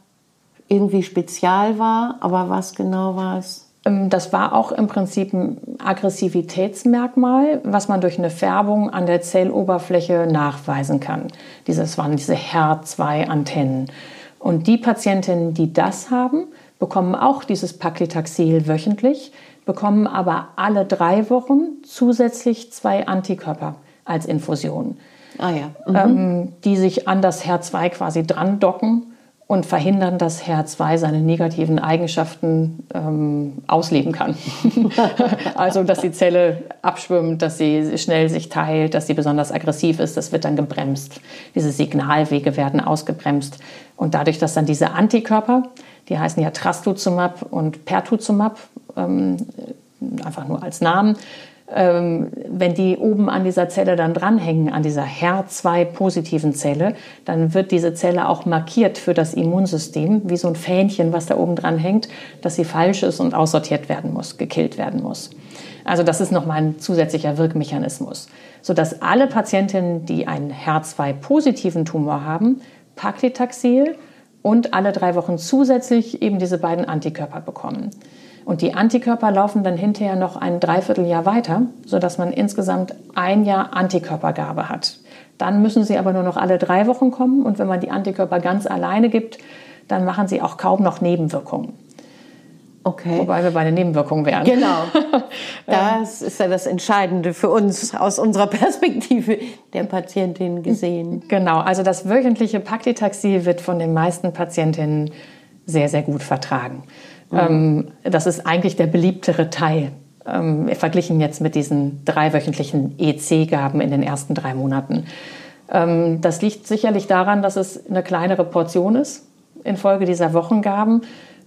irgendwie spezial war, aber was genau war es? Ähm, das war auch im Prinzip ein Aggressivitätsmerkmal, was man durch eine Färbung an der Zelloberfläche nachweisen kann. Dieses waren diese HER2-Antennen. Und die Patientinnen, die das haben, bekommen auch dieses Paclitaxel wöchentlich, bekommen aber alle drei Wochen zusätzlich zwei Antikörper als Infusion, ah ja. mhm. ähm, die sich an das HER2 quasi dran docken und verhindern, dass HER2 seine negativen Eigenschaften ähm, ausleben kann. also, dass die Zelle abschwimmt, dass sie schnell sich teilt, dass sie besonders aggressiv ist, das wird dann gebremst. Diese Signalwege werden ausgebremst. Und dadurch, dass dann diese Antikörper, die heißen ja Trastuzumab und Pertuzumab, ähm, einfach nur als Namen, ähm, wenn die oben an dieser Zelle dann dranhängen, an dieser HER2-positiven Zelle, dann wird diese Zelle auch markiert für das Immunsystem, wie so ein Fähnchen, was da oben dran hängt, dass sie falsch ist und aussortiert werden muss, gekillt werden muss. Also das ist nochmal ein zusätzlicher Wirkmechanismus, sodass alle Patientinnen, die einen HER2-positiven Tumor haben, Paclitaxel und alle drei Wochen zusätzlich eben diese beiden Antikörper bekommen. Und die Antikörper laufen dann hinterher noch ein Dreivierteljahr weiter, sodass man insgesamt ein Jahr Antikörpergabe hat. Dann müssen sie aber nur noch alle drei Wochen kommen und wenn man die Antikörper ganz alleine gibt, dann machen sie auch kaum noch Nebenwirkungen. Okay. Wobei wir bei den Nebenwirkungen wären. Genau. Das ist ja das Entscheidende für uns aus unserer Perspektive der Patientin gesehen. Genau. Also das wöchentliche Paclitaxel wird von den meisten Patientinnen sehr, sehr gut vertragen. Mhm. das ist eigentlich der beliebtere Teil. Ähm, verglichen jetzt mit diesen dreiwöchentlichen EC-Gaben in den ersten drei Monaten. Ähm, das liegt sicherlich daran, dass es eine kleinere Portion ist infolge dieser Wochengaben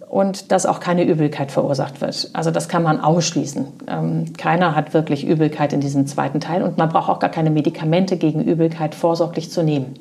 und dass auch keine Übelkeit verursacht wird. Also das kann man ausschließen. Ähm, keiner hat wirklich Übelkeit in diesem zweiten Teil und man braucht auch gar keine Medikamente gegen Übelkeit vorsorglich zu nehmen.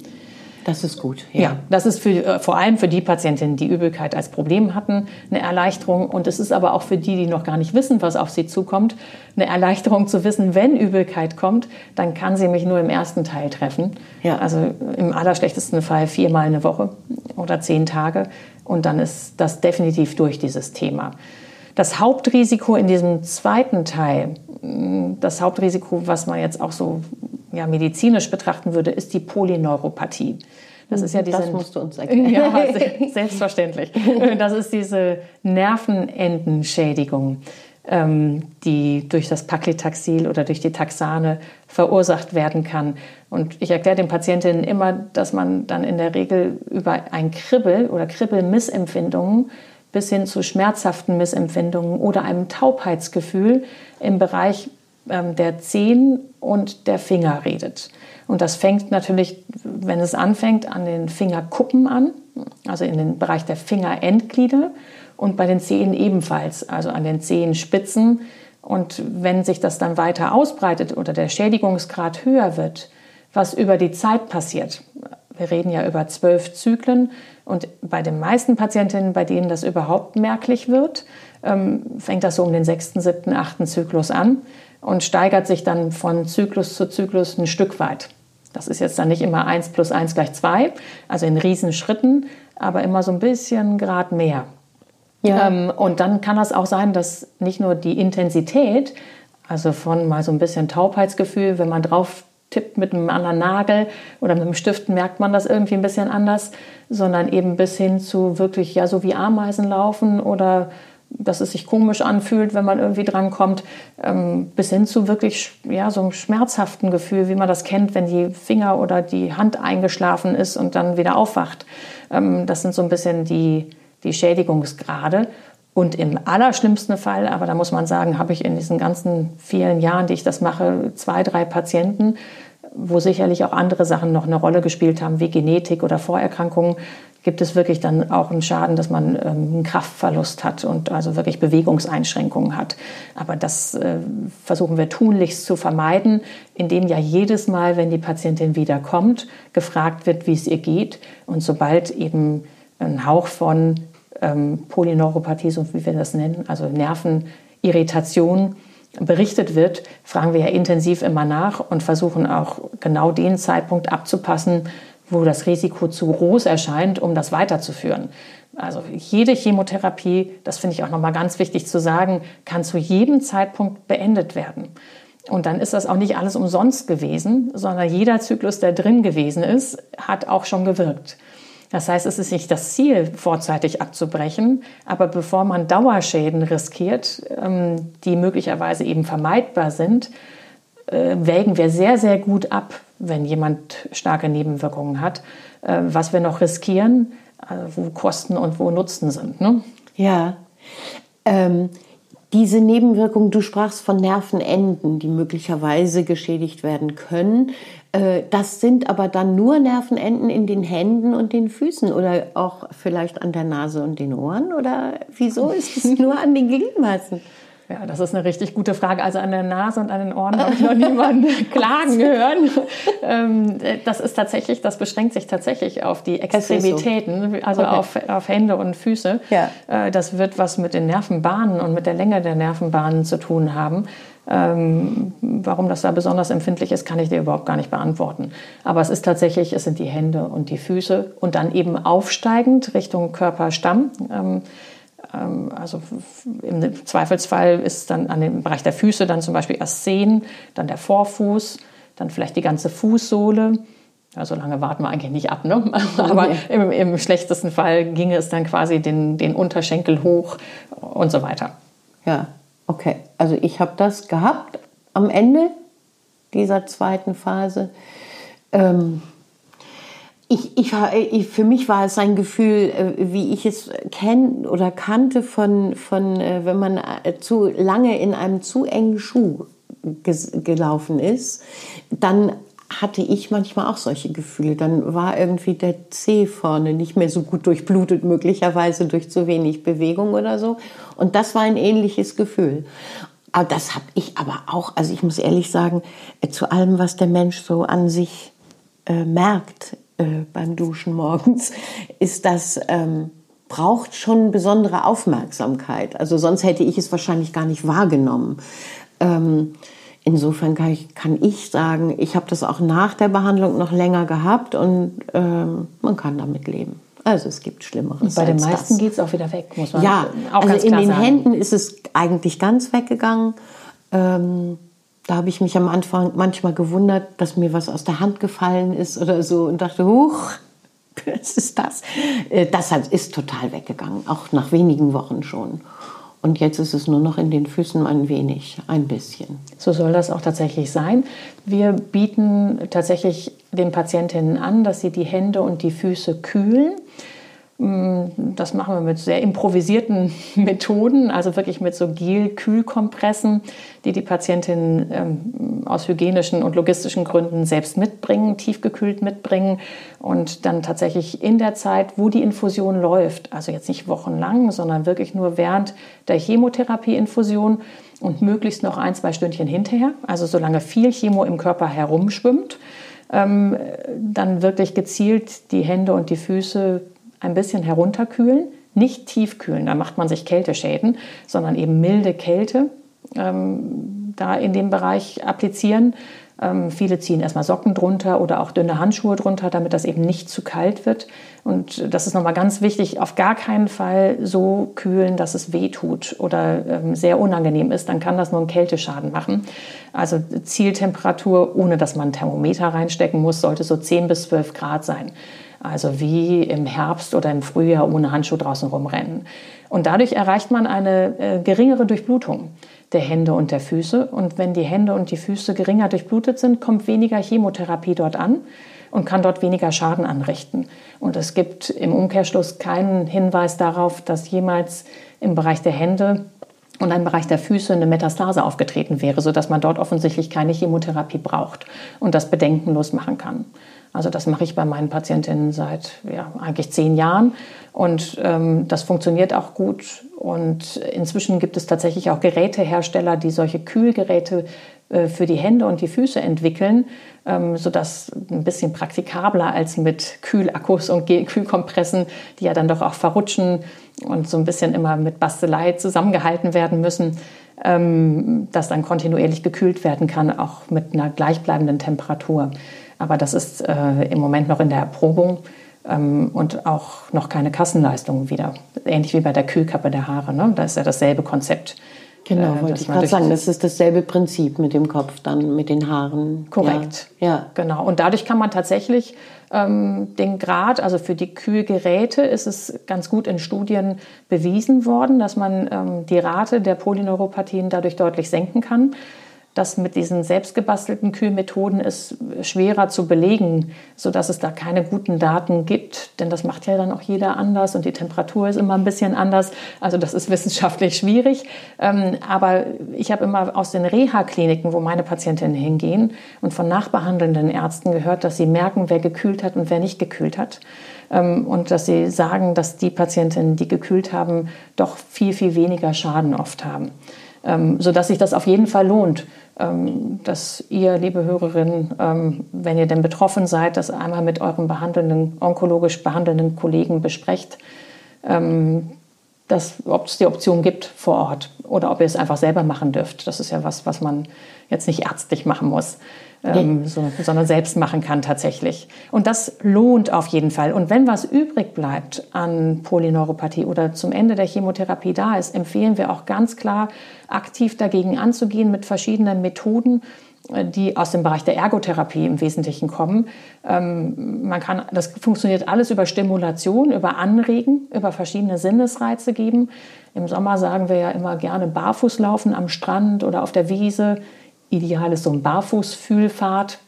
Das ist gut. Ja, ja das ist für, äh, vor allem für die Patientinnen, die Übelkeit als Problem hatten, eine Erleichterung. Und es ist aber auch für die, die noch gar nicht wissen, was auf sie zukommt, eine Erleichterung zu wissen, wenn Übelkeit kommt, dann kann sie mich nur im ersten Teil treffen. Ja. Also im allerschlechtesten Fall viermal eine Woche oder zehn Tage. Und dann ist das definitiv durch dieses Thema. Das Hauptrisiko in diesem zweiten Teil, das Hauptrisiko, was man jetzt auch so ja, medizinisch betrachten würde, ist die Polyneuropathie. Das ist ja diese, das musst du uns erklären. Ja, selbstverständlich. Das ist diese Nervenendenschädigung, ähm, die durch das Paclitaxel oder durch die Taxane verursacht werden kann. Und ich erkläre den Patientinnen immer, dass man dann in der Regel über ein Kribbel oder Kribbelmissempfindungen bis hin zu schmerzhaften Missempfindungen oder einem Taubheitsgefühl im Bereich ähm, der Zehen und der Finger redet. Und das fängt natürlich, wenn es anfängt, an den Fingerkuppen an, also in den Bereich der Fingerendglieder und bei den Zehen ebenfalls, also an den Zehenspitzen Und wenn sich das dann weiter ausbreitet oder der Schädigungsgrad höher wird, was über die Zeit passiert, wir reden ja über zwölf Zyklen und bei den meisten Patientinnen, bei denen das überhaupt merklich wird, fängt das so um den sechsten, siebten, achten Zyklus an und steigert sich dann von Zyklus zu Zyklus ein Stück weit. Das ist jetzt dann nicht immer 1 plus 1 gleich 2, also in Riesenschritten, aber immer so ein bisschen Grad mehr. Ja. Ähm, und dann kann das auch sein, dass nicht nur die Intensität, also von mal so ein bisschen Taubheitsgefühl, wenn man drauf tippt mit einem anderen Nagel oder mit einem Stift, merkt man das irgendwie ein bisschen anders, sondern eben bis hin zu wirklich, ja, so wie Ameisen laufen oder dass es sich komisch anfühlt, wenn man irgendwie drankommt, ähm, bis hin zu wirklich ja, so einem schmerzhaften Gefühl, wie man das kennt, wenn die Finger oder die Hand eingeschlafen ist und dann wieder aufwacht. Ähm, das sind so ein bisschen die, die Schädigungsgrade. Und im allerschlimmsten Fall, aber da muss man sagen, habe ich in diesen ganzen vielen Jahren, die ich das mache, zwei, drei Patienten, wo sicherlich auch andere Sachen noch eine Rolle gespielt haben, wie Genetik oder Vorerkrankungen, gibt es wirklich dann auch einen Schaden, dass man ähm, einen Kraftverlust hat und also wirklich Bewegungseinschränkungen hat. Aber das äh, versuchen wir tunlichst zu vermeiden, indem ja jedes Mal, wenn die Patientin wiederkommt, gefragt wird, wie es ihr geht. Und sobald eben ein Hauch von ähm, Polyneuropathie, so wie wir das nennen, also Nervenirritation, berichtet wird, fragen wir ja intensiv immer nach und versuchen auch genau den Zeitpunkt abzupassen, wo das Risiko zu groß erscheint, um das weiterzuführen. Also jede Chemotherapie, das finde ich auch nochmal ganz wichtig zu sagen, kann zu jedem Zeitpunkt beendet werden. Und dann ist das auch nicht alles umsonst gewesen, sondern jeder Zyklus, der drin gewesen ist, hat auch schon gewirkt. Das heißt, es ist nicht das Ziel, vorzeitig abzubrechen, aber bevor man Dauerschäden riskiert, ähm, die möglicherweise eben vermeidbar sind, äh, wägen wir sehr, sehr gut ab, wenn jemand starke Nebenwirkungen hat, äh, was wir noch riskieren, äh, wo Kosten und wo Nutzen sind. Ne? Ja. Ähm, diese Nebenwirkungen, du sprachst von Nervenenden, die möglicherweise geschädigt werden können. Äh, das sind aber dann nur Nervenenden in den Händen und den Füßen oder auch vielleicht an der Nase und den Ohren? Oder wieso ist es nur an den Gliedmaßen? Ja, das ist eine richtig gute Frage. Also an der Nase und an den Ohren habe ich noch niemanden klagen hören. Ähm, das ist tatsächlich, das beschränkt sich tatsächlich auf die Extremitäten, so. also okay. auf, auf Hände und Füße. Ja. Äh, das wird was mit den Nervenbahnen und mit der Länge der Nervenbahnen zu tun haben. Ähm, warum das da besonders empfindlich ist, kann ich dir überhaupt gar nicht beantworten. Aber es ist tatsächlich, es sind die Hände und die Füße und dann eben aufsteigend Richtung Körperstamm. Ähm, also im Zweifelsfall ist dann an dem Bereich der Füße dann zum Beispiel erst Zehen, dann der Vorfuß, dann vielleicht die ganze Fußsohle. Ja, so lange warten wir eigentlich nicht ab, ne? aber im, im, schlechtesten Fall ginge es dann quasi den, den Unterschenkel hoch und so weiter. Ja, okay. Also ich habe das gehabt am Ende dieser zweiten Phase. Ähm, ich, ich, ich, für mich war es ein Gefühl, äh, wie ich es kenne oder kannte von, von, äh, wenn man äh, zu lange in einem zu engen Schuh gelaufen ist, dann hatte ich manchmal auch solche Gefühle. Dann war irgendwie der Zeh vorne nicht mehr so gut durchblutet, möglicherweise durch zu wenig Bewegung oder so. Und das war ein ähnliches Gefühl. Aber das habe ich aber auch, also ich muss ehrlich sagen, zu allem, was der Mensch so an sich äh, merkt, äh, beim Duschen morgens, ist das, ähm, braucht schon besondere Aufmerksamkeit. Also sonst hätte ich es wahrscheinlich gar nicht wahrgenommen. Ähm, insofern kann ich, kann ich sagen, ich habe das auch nach der Behandlung noch länger gehabt und ähm, man kann damit leben. Also es gibt Schlimmeres. Und bei den meisten geht es auch wieder weg, muss man ja, auch also in den sagen. Händen ist es eigentlich ganz weggegangen. Ähm, da habe ich mich am Anfang manchmal gewundert, dass mir was aus der Hand gefallen ist oder so und dachte, huch, was ist das? Äh, das ist total weggegangen, auch nach wenigen Wochen schon. Und jetzt ist es nur noch in den Füßen ein wenig, ein bisschen. So soll das auch tatsächlich sein. Wir bieten tatsächlich den Patientinnen an, dass sie die Hände und die Füße kühlen das machen wir mit sehr improvisierten Methoden, also wirklich mit so Gel-Kühlkompressen, die die Patientinnen ähm, aus hygienischen und logistischen Gründen selbst mitbringen, tiefgekühlt mitbringen und dann tatsächlich in der Zeit, wo die Infusion läuft, also jetzt nicht wochenlang, sondern wirklich nur während der Chemotherapie-Infusion und möglichst noch ein, zwei Stündchen hinterher, also solange viel Chemo im Körper herumschwimmt, ähm, dann wirklich gezielt die Hände und die Füße ein bisschen herunterkühlen, nicht tiefkühlen, da macht man sich Kälteschäden, sondern eben milde Kälte ähm, da in dem Bereich applizieren. Ähm, viele ziehen erstmal Socken drunter oder auch dünne Handschuhe drunter, damit das eben nicht zu kalt wird. Und das ist nochmal ganz wichtig, auf gar keinen Fall so kühlen, dass es weh tut oder ähm, sehr unangenehm ist. Dann kann das nur einen Kälteschaden machen. Also Zieltemperatur, ohne dass man ein Thermometer reinstecken muss, sollte so 10 bis 12 Grad sein. Also wie im Herbst oder im Frühjahr ohne Handschuh draußen rumrennen. Und dadurch erreicht man eine äh, geringere Durchblutung der Hände und der Füße. Und wenn die Hände und die Füße geringer durchblutet sind, kommt weniger Chemotherapie dort an und kann dort weniger Schaden anrichten. Und es gibt im Umkehrschluss keinen Hinweis darauf, dass jemals im Bereich der Hände und im Bereich der Füße eine Metastase aufgetreten wäre, sodass man dort offensichtlich keine Chemotherapie braucht und das bedenkenlos machen kann. Also das mache ich bei meinen Patientinnen seit ja, eigentlich zehn Jahren und ähm, das funktioniert auch gut. Und inzwischen gibt es tatsächlich auch Gerätehersteller, die solche Kühlgeräte äh, für die Hände und die Füße entwickeln, ähm, sodass ein bisschen praktikabler als mit Kühlakkus und Kühlkompressen, die ja dann doch auch verrutschen und so ein bisschen immer mit Bastelei zusammengehalten werden müssen, ähm, dass dann kontinuierlich gekühlt werden kann, auch mit einer gleichbleibenden Temperatur. Aber das ist äh, im Moment noch in der Erprobung ähm, und auch noch keine Kassenleistung wieder. Ähnlich wie bei der Kühlkappe der Haare. Ne? Da ist ja dasselbe Konzept. Genau, äh, wollte ich gerade sagen, das ist dasselbe Prinzip mit dem Kopf, dann mit den Haaren. Korrekt. Ja, ja. genau. Und dadurch kann man tatsächlich ähm, den Grad, also für die Kühlgeräte ist es ganz gut in Studien bewiesen worden, dass man ähm, die Rate der Polyneuropathien dadurch deutlich senken kann. Das mit diesen selbstgebastelten Kühlmethoden ist schwerer zu belegen, sodass es da keine guten Daten gibt. Denn das macht ja dann auch jeder anders und die Temperatur ist immer ein bisschen anders. Also das ist wissenschaftlich schwierig. Ähm, aber ich habe immer aus den Reha-Kliniken, wo meine Patientinnen hingehen und von nachbehandelnden Ärzten gehört, dass sie merken, wer gekühlt hat und wer nicht gekühlt hat. Ähm, und dass sie sagen, dass die Patientinnen, die gekühlt haben, doch viel, viel weniger Schaden oft haben. Ähm, sodass sich das auf jeden Fall lohnt, ähm, dass ihr, liebe Hörerinnen, ähm, wenn ihr denn betroffen seid, das einmal mit euren behandelnden, onkologisch behandelnden Kollegen besprecht, ähm, dass, ob es die Option gibt vor Ort oder ob ihr es einfach selber machen dürft. Das ist ja was, was man jetzt nicht ärztlich machen muss ähm, so, sondern selbst machen kann tatsächlich. Und das lohnt auf jeden Fall. Und wenn was übrig bleibt an Polyneuropathie oder zum Ende der Chemotherapie da ist, empfehlen wir auch ganz klar, aktiv dagegen anzugehen mit verschiedenen Methoden äh, die aus dem Bereich der Ergotherapie im Wesentlichen kommen. Ähm, man kann, das funktioniert alles über Stimulation, über Anregen, über verschiedene Sinnesreize geben. Im Sommer sagen wir ja immer gerne Barfußlaufen am Strand oder auf der Wiese, Ideal ist so ein Barfußfühlfahrt,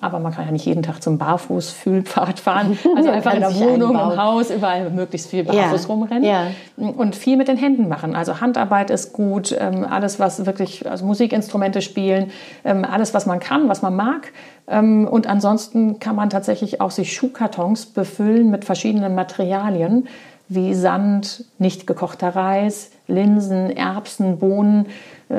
aber man kann ja nicht jeden Tag zum Barfußfühlpfad fahren. Also einfach in der Wohnung, im Haus, überall möglichst viel barfuß ja. rumrennen ja. und viel mit den Händen machen. Also Handarbeit ist gut, ähm, alles was wirklich, also Musikinstrumente spielen, ähm, alles was man kann, was man mag. Ähm, und ansonsten kann man tatsächlich auch sich Schuhkartons befüllen mit verschiedenen Materialien wie Sand, nicht gekochter Reis, Linsen, Erbsen, Bohnen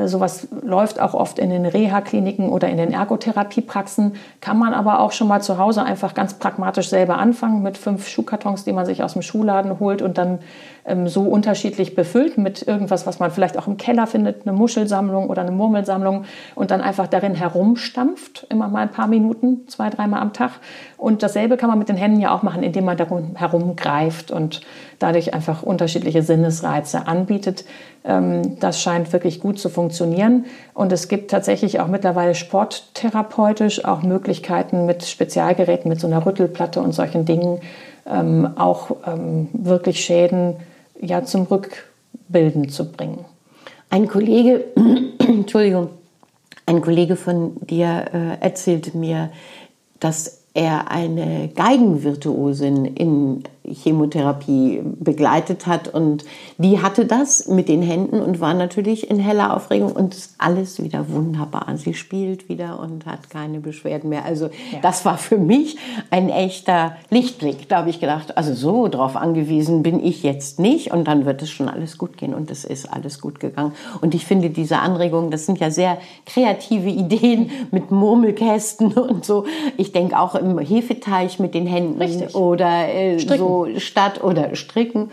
sowas läuft auch oft in den Reha-Kliniken oder in den Ergotherapiepraxen. Kann man aber auch schon mal zu Hause einfach ganz pragmatisch selber anfangen mit fünf Schuhkartons, die man sich aus dem Schuhladen holt und dann ähm, so unterschiedlich befüllt mit irgendwas, was man vielleicht auch im Keller findet, eine Muschelsammlung oder eine Murmelsammlung und dann einfach darin herumstampft, immer mal ein paar Minuten, zwei, dreimal am Tag. Und dasselbe kann man mit den Händen ja auch machen, indem man darum herumgreift und dadurch einfach unterschiedliche Sinnesreize anbietet. Ähm, das scheint wirklich gut zu funktionieren. Und es gibt tatsächlich auch mittlerweile sporttherapeutisch auch Möglichkeiten mit Spezialgeräten, mit so einer Rüttelplatte und solchen Dingen, ähm, auch ähm, wirklich Schäden ja, zum Rückbilden zu bringen. Ein Kollege, Entschuldigung, ein Kollege von dir äh, erzählte mir, dass er eine Geigenvirtuosin in Chemotherapie begleitet hat. Und die hatte das mit den Händen und war natürlich in heller Aufregung und alles wieder wunderbar. Sie spielt wieder und hat keine Beschwerden mehr. Also ja. das war für mich ein echter Lichtblick. Da habe ich gedacht, also so drauf angewiesen bin ich jetzt nicht und dann wird es schon alles gut gehen und es ist alles gut gegangen. Und ich finde diese Anregungen, das sind ja sehr kreative Ideen mit Murmelkästen und so. Ich denke auch im Hefeteich mit den Händen Richtig. oder äh, so statt oder stricken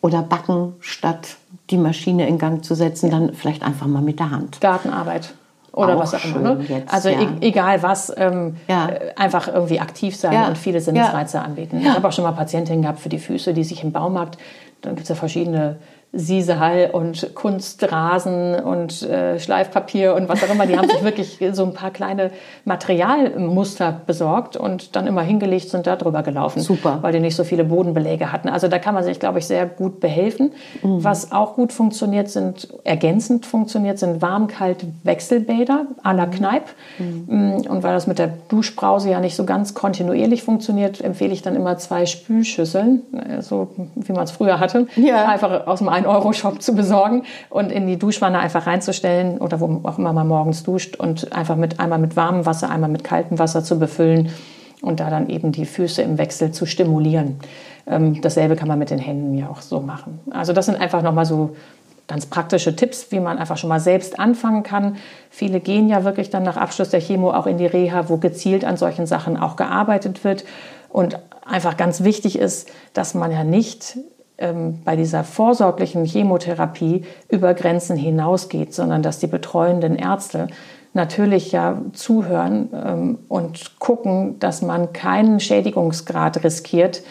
oder backen statt die Maschine in Gang zu setzen, dann vielleicht einfach mal mit der Hand. Gartenarbeit oder auch was auch immer. Ne? Also ja. e egal was, ähm, ja. Äh, einfach irgendwie aktiv sein ja. und viele Sinnesreize anbieten. Ich habe auch schon mal Patientinnen gehabt für die Füße, die sich im Baumarkt, dann gibt es ja verschiedene Siesehall und Kunstrasen und äh, Schleifpapier und was auch immer. Die haben sich wirklich so ein paar kleine Materialmuster besorgt und dann immer hingelegt sind da drüber gelaufen. Super. Weil die nicht so viele Bodenbeläge hatten. Also da kann man sich, glaube ich, sehr gut behelfen. Mhm. Was auch gut funktioniert, sind ergänzend funktioniert, sind warm-kalt-Wechselbäder à la Kneipp. Mhm. Mm, und weil das mit der Duschbrause ja nicht so ganz kontinuierlich funktioniert, empfehle ich dann immer zwei Spülschüsseln, äh, so wie man es früher hatte. Ja. Einfach aus dem 1-Euro-Shop zu besorgen und in die Duschwanne einfach reinzustellen oder wo auch immer man morgens duscht und einfach mit einmal mit warmem Wasser, einmal mit kaltem Wasser zu befüllen und da dann eben die Füße im Wechsel zu stimulieren. Ähm, dasselbe kann man mit den Händen ja auch so machen. Also das sind einfach nochmal so ganz praktische Tipps, wie man einfach schon mal selbst anfangen kann. Viele gehen ja wirklich dann nach Abschluss der Chemo auch in die Reha, wo gezielt an solchen Sachen auch gearbeitet wird. Und einfach ganz wichtig ist, dass man ja nicht ähm, bei dieser vorsorglichen Chemotherapie über Grenzen hinausgeht, sondern dass die betreuenden Ärzte natürlich ja zuhören ähm, und gucken, dass man keinen Schädigungsgrad riskiert,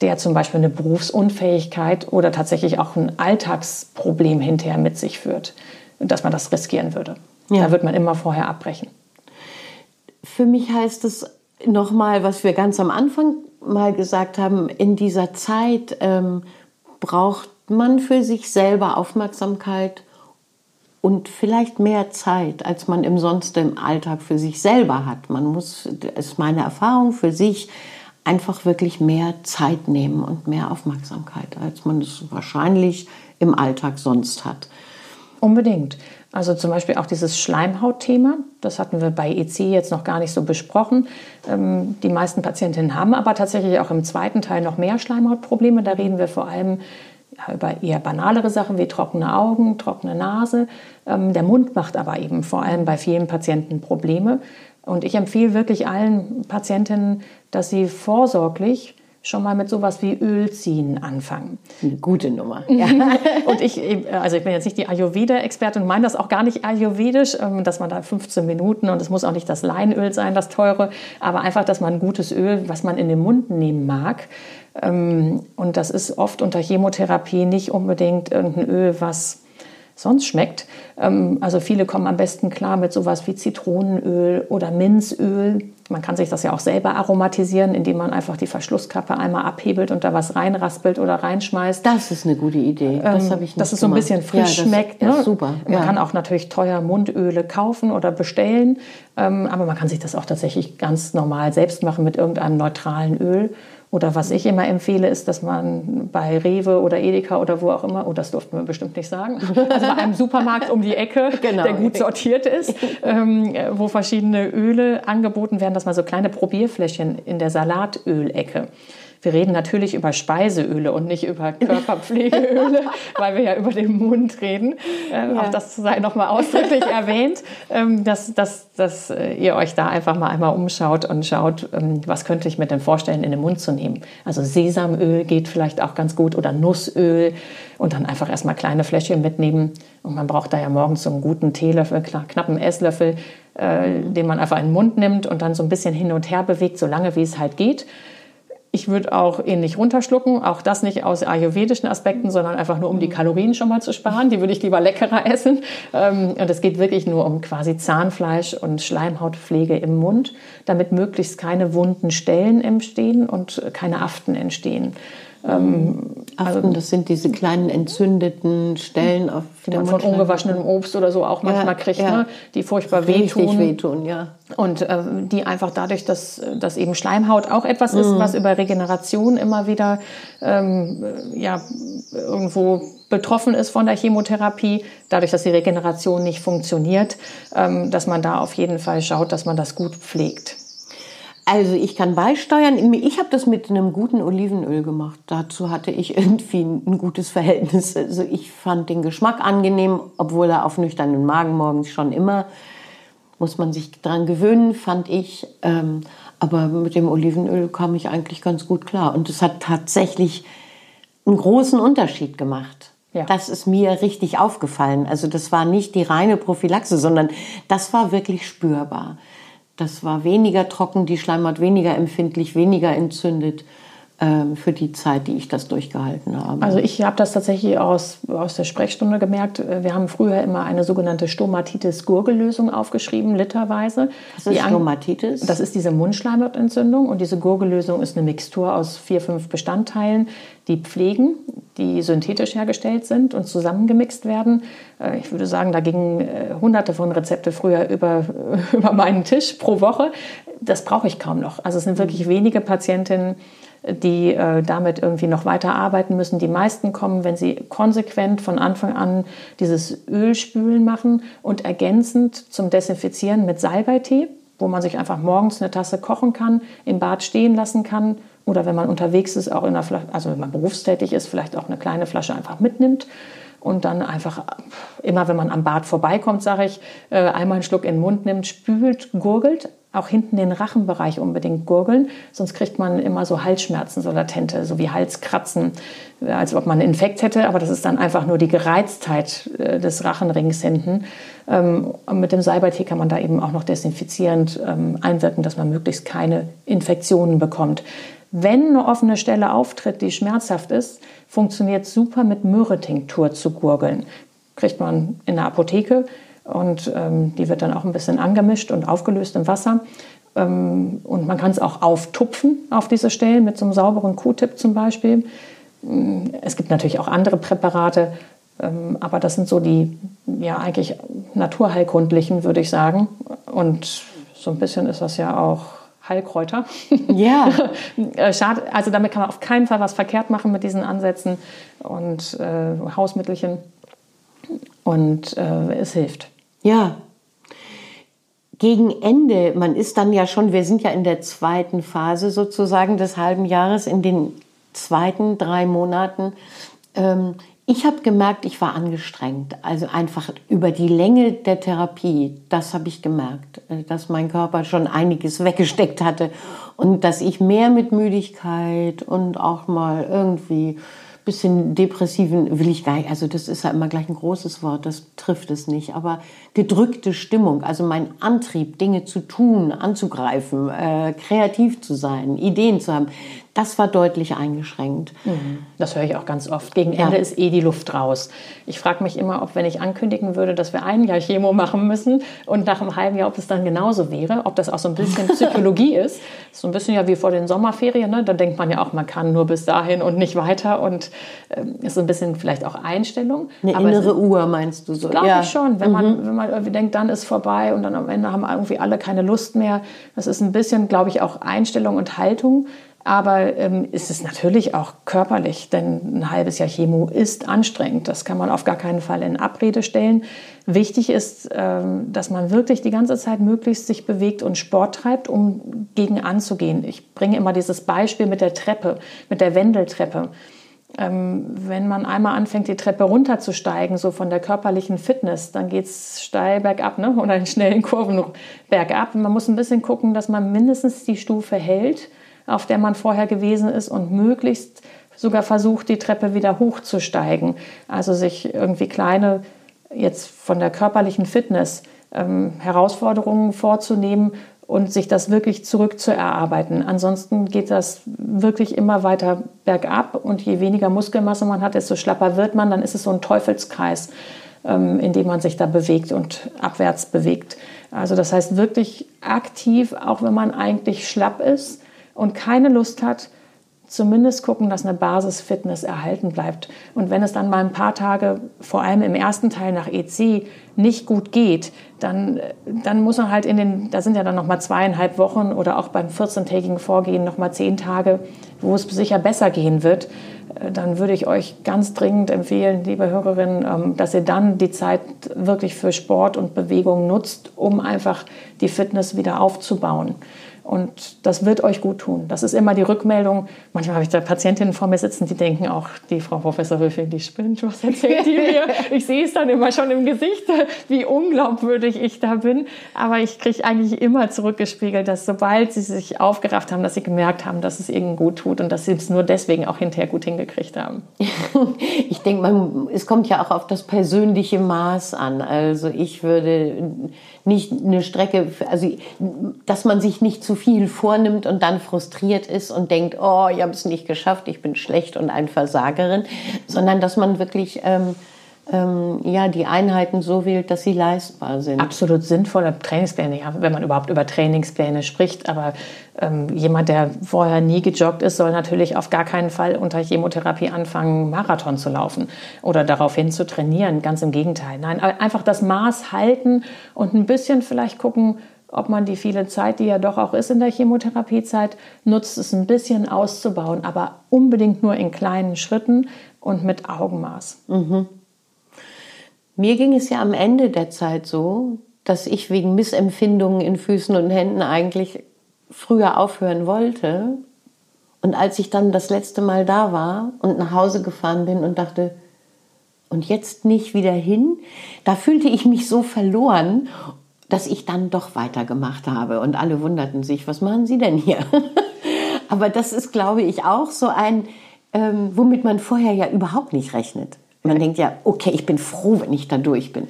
der zum Beispiel eine Berufsunfähigkeit oder tatsächlich auch ein Alltagsproblem hinterher mit sich führt, dass man das riskieren würde. Ja. Da wird man immer vorher abbrechen. Für mich heißt es nochmal, was wir ganz am Anfang mal gesagt haben, in dieser Zeit ähm, braucht man für sich selber Aufmerksamkeit und vielleicht mehr Zeit, als man im sonst im Alltag für sich selber hat. Man muss, das ist meine Erfahrung, für sich einfach wirklich mehr Zeit nehmen und mehr Aufmerksamkeit, als man es wahrscheinlich im Alltag sonst hat. Unbedingt. Also zum Beispiel auch dieses Schleimhautthema, das hatten wir bei EC jetzt noch gar nicht so besprochen. Ähm, die meisten Patientinnen haben aber tatsächlich auch im zweiten Teil noch mehr Schleimhautprobleme. Da reden wir vor allem über eher banalere Sachen wie trockene Augen, trockene Nase. Ähm, der Mund macht aber eben vor allem bei vielen Patienten Probleme. Und ich empfehle wirklich allen Patientinnen, dass sie vorsorglich schon mal mit sowas wie Ölziehen anfangen. Eine gute Nummer. Ja. und ich, also ich bin jetzt nicht die Ayurveda-Expertin und meine das auch gar nicht ayurvedisch, ähm, dass man da 15 Minuten und es muss auch nicht das Leinöl sein, das teure, aber einfach, dass man ein gutes Öl, was man in den Mund nehmen mag. Ähm, und das ist oft unter Chemotherapie nicht unbedingt irgendein Öl, was sonst schmeckt. Ähm, also viele kommen am besten klar mit sowas wie Zitronenöl oder Minzöl. Man kann sich das ja auch selber aromatisieren, indem man einfach die Verschlusskappe einmal abhebelt und da was reinraspelt oder reinschmeißt. Das ist eine gute Idee. Das ähm, habe ich nicht Dass es so ein bisschen frisch ja, schmeckt. Ne? super. Man ja. kann auch natürlich teuer Mundöle kaufen oder bestellen, ähm, aber man kann sich das auch tatsächlich ganz normal selbst machen mit irgendeinem neutralen Öl. Oder was ich immer empfehle, ist, dass man bei Rewe oder Edeka oder wo auch immer, oh, das durften wir bestimmt nicht sagen, also bei einem Supermarkt um die Ecke, genau. der gut sortiert ist, ähm, wo verschiedene Öle angeboten werden, dass man so kleine Probierfläschchen in der Salatölecke wir reden natürlich über Speiseöle und nicht über Körperpflegeöle, weil wir ja über den Mund reden. Äh, ja. Auch das sei nochmal ausdrücklich erwähnt, ähm, dass, dass, dass äh, ihr euch da einfach mal einmal umschaut und schaut, ähm, was könnte ich mir denn vorstellen, in den Mund zu nehmen. Also Sesamöl geht vielleicht auch ganz gut oder Nussöl und dann einfach erstmal kleine Fläschchen mitnehmen. Und man braucht da ja morgens so einen guten Teelöffel, knappen Esslöffel, äh, den man einfach in den Mund nimmt und dann so ein bisschen hin und her bewegt, so lange wie es halt geht. Ich würde auch ihn nicht runterschlucken, auch das nicht aus ayurvedischen Aspekten, sondern einfach nur um die Kalorien schon mal zu sparen. Die würde ich lieber leckerer essen. Ähm, und es geht wirklich nur um quasi Zahnfleisch und Schleimhautpflege im Mund, damit möglichst keine wunden Stellen entstehen und keine Aften entstehen. Ähm, also, das sind diese kleinen entzündeten Stellen auf die man von ungewaschenem Obst oder so auch manchmal ja, kriegt, ja. Ne? die furchtbar wehtun. wehtun ja. Und äh, die einfach dadurch, dass, dass eben Schleimhaut auch etwas ist, mhm. was über Regeneration immer wieder ähm, ja, irgendwo betroffen ist von der Chemotherapie, dadurch, dass die Regeneration nicht funktioniert, ähm, dass man da auf jeden Fall schaut, dass man das gut pflegt. Also ich kann beisteuern. Ich habe das mit einem guten Olivenöl gemacht. Dazu hatte ich irgendwie ein gutes Verhältnis. Also ich fand den Geschmack angenehm, obwohl er auf nüchternen Magen morgens schon immer muss man sich dran gewöhnen, fand ich. Ähm, aber mit dem Olivenöl kam ich eigentlich ganz gut klar. Und es hat tatsächlich einen großen Unterschied gemacht. Ja. Das ist mir richtig aufgefallen. Also das war nicht die reine Prophylaxe, sondern das war wirklich spürbar. Das war weniger trocken, die Schleimhaut weniger empfindlich, weniger entzündet ähm, für die Zeit, die ich das durchgehalten habe. Also ich habe das tatsächlich aus, aus der Sprechstunde gemerkt. Wir haben früher immer eine sogenannte Stomatitis-Gurgellösung aufgeschrieben, literweise. Was ist Stomatitis? Das ist diese Mundschleimhautentzündung und diese Gurgellösung ist eine Mixtur aus vier, fünf Bestandteilen, die pflegen, die synthetisch hergestellt sind und zusammengemixt werden. Äh, ich würde sagen, da gingen äh, hunderte von Rezepte früher über, über meinen Tisch pro Woche. Das brauche ich kaum noch. Also es sind wirklich wenige Patientinnen, die äh, damit irgendwie noch weiter arbeiten müssen. Die meisten kommen, wenn sie konsequent von Anfang an dieses Ölspülen machen und ergänzend zum Desinfizieren mit Salbeitee, wo man sich einfach morgens eine Tasse kochen kann, im Bad stehen lassen kann oder wenn man unterwegs ist, auch in einer Flasche, also wenn man berufstätig ist, vielleicht auch eine kleine Flasche einfach mitnimmt und dann einfach immer, wenn man am Bad vorbeikommt, sage ich, äh, einmal einen Schluck in den Mund nimmt, spült, gurgelt, auch hinten den Rachenbereich unbedingt gurgeln, sonst kriegt man immer so Halsschmerzen, so latente, so wie Halskratzen, äh, als ob man einen Infekt hätte, aber das ist dann einfach nur die Gereiztheit äh, des Rachenrings hinten. Ähm, mit dem Salbeitee kann man da eben auch noch desinfizierend ähm, einwirken, dass man möglichst keine Infektionen bekommt. Wenn eine offene Stelle auftritt, die schmerzhaft ist, funktioniert super mit Myrrhe-Tinktur zu gurgeln. Kriegt man in der Apotheke und ähm, die wird dann auch ein bisschen angemischt und aufgelöst im Wasser. Ähm, und man kann es auch auftupfen auf diese Stellen mit so einem sauberen Q-Tip zum Beispiel. Mm, es gibt natürlich auch andere Präparate, ähm, aber das sind so die ja eigentlich naturheilkundlichen, würde ich sagen. Und so ein bisschen ist das ja auch Heilkräuter. Ja. Äh, schade, also damit kann man auf keinen Fall was verkehrt machen mit diesen Ansätzen und äh, Hausmittelchen. Und äh, es hilft. Ja. Gegen Ende, man ist dann ja schon, wir sind ja in der zweiten Phase sozusagen des halben Jahres, in den zweiten drei Monaten. Ähm, ich habe gemerkt, ich war angestrengt. Also einfach über die Länge der Therapie, das habe ich gemerkt, äh, dass mein Körper schon einiges weggesteckt hatte und dass ich mehr mit Müdigkeit und auch mal irgendwie bisschen depressiven will ich gar nicht, also das ist ja immer gleich ein großes Wort, das trifft es nicht, aber gedrückte Stimmung, also mein Antrieb, Dinge zu tun, anzugreifen, äh, kreativ zu sein, Ideen zu haben, das war deutlich eingeschränkt. Mhm. Das höre ich auch ganz oft. Gegen Ende ja. ist eh die Luft raus. Ich frage mich immer, ob wenn ich ankündigen würde, dass wir ein Jahr Chemo machen müssen und nach einem halben Jahr, ob es dann genauso wäre, ob das auch so ein bisschen Psychologie ist. So ein bisschen ja wie vor den Sommerferien. Ne? Da denkt man ja auch, man kann nur bis dahin und nicht weiter und ähm, ist so ein bisschen vielleicht auch Einstellung. Eine Aber innere Uhr meinst du so? Glaube ja. ich schon. Wenn, mhm. man, wenn man irgendwie denkt, dann ist vorbei und dann am Ende haben irgendwie alle keine Lust mehr. Das ist ein bisschen, glaube ich, auch Einstellung und Haltung. Aber ähm, ist es natürlich auch körperlich, denn ein halbes Jahr Chemo ist anstrengend. Das kann man auf gar keinen Fall in Abrede stellen. Wichtig ist, ähm, dass man wirklich die ganze Zeit möglichst sich bewegt und Sport treibt, um gegen anzugehen. Ich bringe immer dieses Beispiel mit der Treppe, mit der Wendeltreppe. Ähm, wenn man einmal anfängt, die Treppe runterzusteigen, so von der körperlichen Fitness, dann geht es steil bergab ne? oder in schnellen Kurven bergab. Man muss ein bisschen gucken, dass man mindestens die Stufe hält auf der man vorher gewesen ist und möglichst sogar versucht, die Treppe wieder hochzusteigen. Also sich irgendwie kleine, jetzt von der körperlichen Fitness, ähm, Herausforderungen vorzunehmen und sich das wirklich zurückzuerarbeiten. Ansonsten geht das wirklich immer weiter bergab und je weniger Muskelmasse man hat, desto schlapper wird man. Dann ist es so ein Teufelskreis, ähm, in dem man sich da bewegt und abwärts bewegt. Also das heißt wirklich aktiv, auch wenn man eigentlich schlapp ist, und keine Lust hat, zumindest gucken, dass eine Basisfitness erhalten bleibt. Und wenn es dann mal ein paar Tage, vor allem im ersten Teil nach EC, nicht gut geht, dann, dann muss man halt in den, da sind ja dann noch mal zweieinhalb Wochen oder auch beim 14-tägigen Vorgehen noch mal zehn Tage, wo es sicher besser gehen wird. Äh, dann würde ich euch ganz dringend empfehlen, liebe Hörerinnen, ähm, dass ihr dann die Zeit wirklich für Sport und Bewegung nutzt, um einfach die Fitness wieder aufzubauen. Und das wird euch gut tun. Das ist immer die Rückmeldung. Manchmal habe ich da Patientinnen vor mir sitzen, die denken auch, die Frau Professor Wülfing, die spinnt, was erzählt die mir? Ich sehe es dann immer schon im Gesicht, wie unglaubwürdig ich da bin. Aber ich kriege eigentlich immer zurückgespiegelt, dass sobald sie sich aufgerafft haben, dass sie gemerkt haben, dass es ihnen gut tut und dass sie es nur deswegen auch hinterher gut hingekriegt haben. Ich denke, es kommt ja auch auf das persönliche Maß an. Also ich würde nicht eine Strecke, also dass man sich nicht zu viel vornimmt und dann frustriert ist und denkt, oh, ich habe es nicht geschafft, ich bin schlecht und ein Versagerin, sondern dass man wirklich ähm, ähm, ja, die Einheiten so wählt, dass sie leistbar sind. Absolut sinnvolle Trainingspläne, ja, wenn man überhaupt über Trainingspläne spricht. Aber ähm, jemand, der vorher nie gejoggt ist, soll natürlich auf gar keinen Fall unter Chemotherapie anfangen, Marathon zu laufen oder daraufhin zu trainieren. Ganz im Gegenteil. Nein, einfach das Maß halten und ein bisschen vielleicht gucken, ob man die viele Zeit, die ja doch auch ist in der Chemotherapiezeit, nutzt, es ein bisschen auszubauen, aber unbedingt nur in kleinen Schritten und mit Augenmaß. Mhm. Mir ging es ja am Ende der Zeit so, dass ich wegen Missempfindungen in Füßen und Händen eigentlich früher aufhören wollte. Und als ich dann das letzte Mal da war und nach Hause gefahren bin und dachte, und jetzt nicht wieder hin, da fühlte ich mich so verloren, dass ich dann doch weitergemacht habe. Und alle wunderten sich, was machen Sie denn hier? Aber das ist, glaube ich, auch so ein, ähm, womit man vorher ja überhaupt nicht rechnet. Man denkt ja, okay, ich bin froh, wenn ich da durch bin.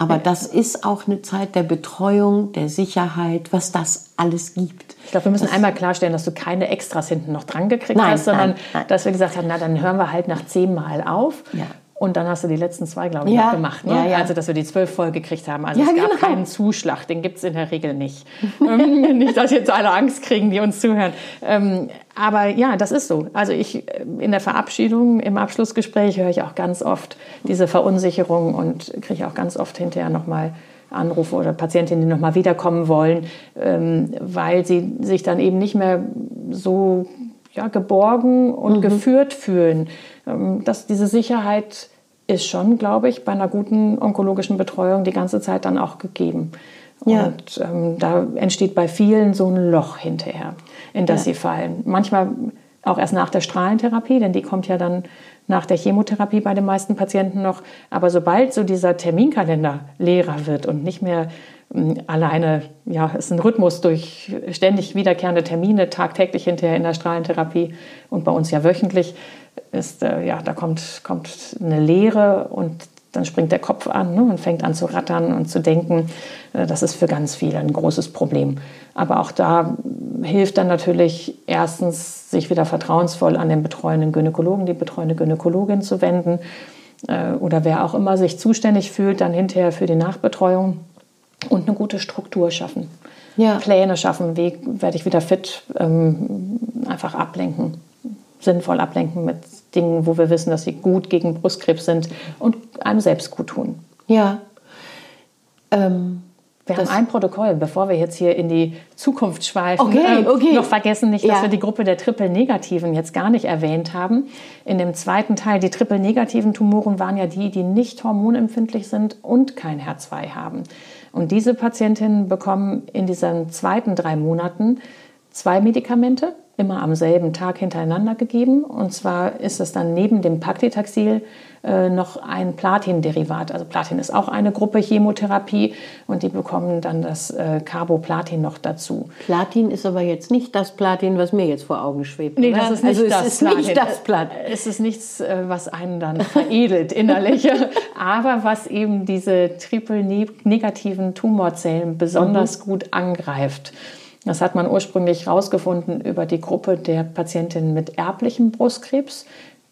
Aber das ist auch eine Zeit der Betreuung, der Sicherheit, was das alles gibt. Ich glaube, wir müssen das einmal klarstellen, dass du keine Extras hinten noch dran gekriegt nein, hast, sondern nein, nein. dass wir gesagt haben, na dann hören wir halt nach zehnmal auf. Ja. Und dann hast du die letzten zwei, glaube ich, ja, noch gemacht. Ne? Ja, ja. Also, dass wir die zwölf voll gekriegt haben. Also, es gab genau. keinen Zuschlag. Den gibt es in der Regel nicht. ähm, nicht, dass jetzt alle Angst kriegen, die uns zuhören. Ähm, aber ja, das ist so. Also, ich äh, in der Verabschiedung, im Abschlussgespräch höre ich auch ganz oft diese Verunsicherung und kriege auch ganz oft hinterher nochmal Anrufe oder Patientinnen, die nochmal wiederkommen wollen, ähm, weil sie sich dann eben nicht mehr so ja, geborgen und mhm. geführt fühlen. Ähm, dass diese Sicherheit ist schon, glaube ich, bei einer guten onkologischen Betreuung die ganze Zeit dann auch gegeben. Ja. Und ähm, da entsteht bei vielen so ein Loch hinterher, in das ja. sie fallen. Manchmal auch erst nach der Strahlentherapie, denn die kommt ja dann nach der Chemotherapie bei den meisten Patienten noch. Aber sobald so dieser Terminkalender leerer wird und nicht mehr alleine, ja, ist ein Rhythmus durch ständig wiederkehrende Termine, tagtäglich hinterher in der Strahlentherapie und bei uns ja wöchentlich, ist, äh, ja, da kommt, kommt eine Leere und dann springt der Kopf an ne, und fängt an zu rattern und zu denken. Äh, das ist für ganz viele ein großes Problem. Aber auch da hilft dann natürlich erstens, sich wieder vertrauensvoll an den betreuenden Gynäkologen, die betreuende Gynäkologin zu wenden äh, oder wer auch immer sich zuständig fühlt, dann hinterher für die Nachbetreuung und eine gute Struktur schaffen. Ja. Pläne schaffen, wie werde ich wieder fit, ähm, einfach ablenken, sinnvoll ablenken mit Dingen, wo wir wissen, dass sie gut gegen Brustkrebs sind und einem selbst gut tun. Ja. Ähm, wir haben ein Protokoll, bevor wir jetzt hier in die Zukunft schweifen. Okay, ähm, okay. noch vergessen nicht, ja. dass wir die Gruppe der Triple-Negativen jetzt gar nicht erwähnt haben. In dem zweiten Teil, die Triple-negativen Tumoren waren ja die, die nicht hormonempfindlich sind und kein HER2 haben. Und diese Patientinnen bekommen in diesen zweiten drei Monaten zwei Medikamente, immer am selben Tag hintereinander gegeben. Und zwar ist es dann neben dem Paclitaxel äh, noch ein Platin-Derivat. Also Platin ist auch eine Gruppe Chemotherapie und die bekommen dann das äh, Carboplatin noch dazu. Platin ist aber jetzt nicht das Platin, was mir jetzt vor Augen schwebt. Nee, das ist nicht, also das, ist Platin. nicht das Platin. Es ist nichts, äh, was einen dann veredelt innerlich, aber was eben diese triple-negativen Tumorzellen besonders mhm. gut angreift. Das hat man ursprünglich herausgefunden über die Gruppe der Patientinnen mit erblichem Brustkrebs.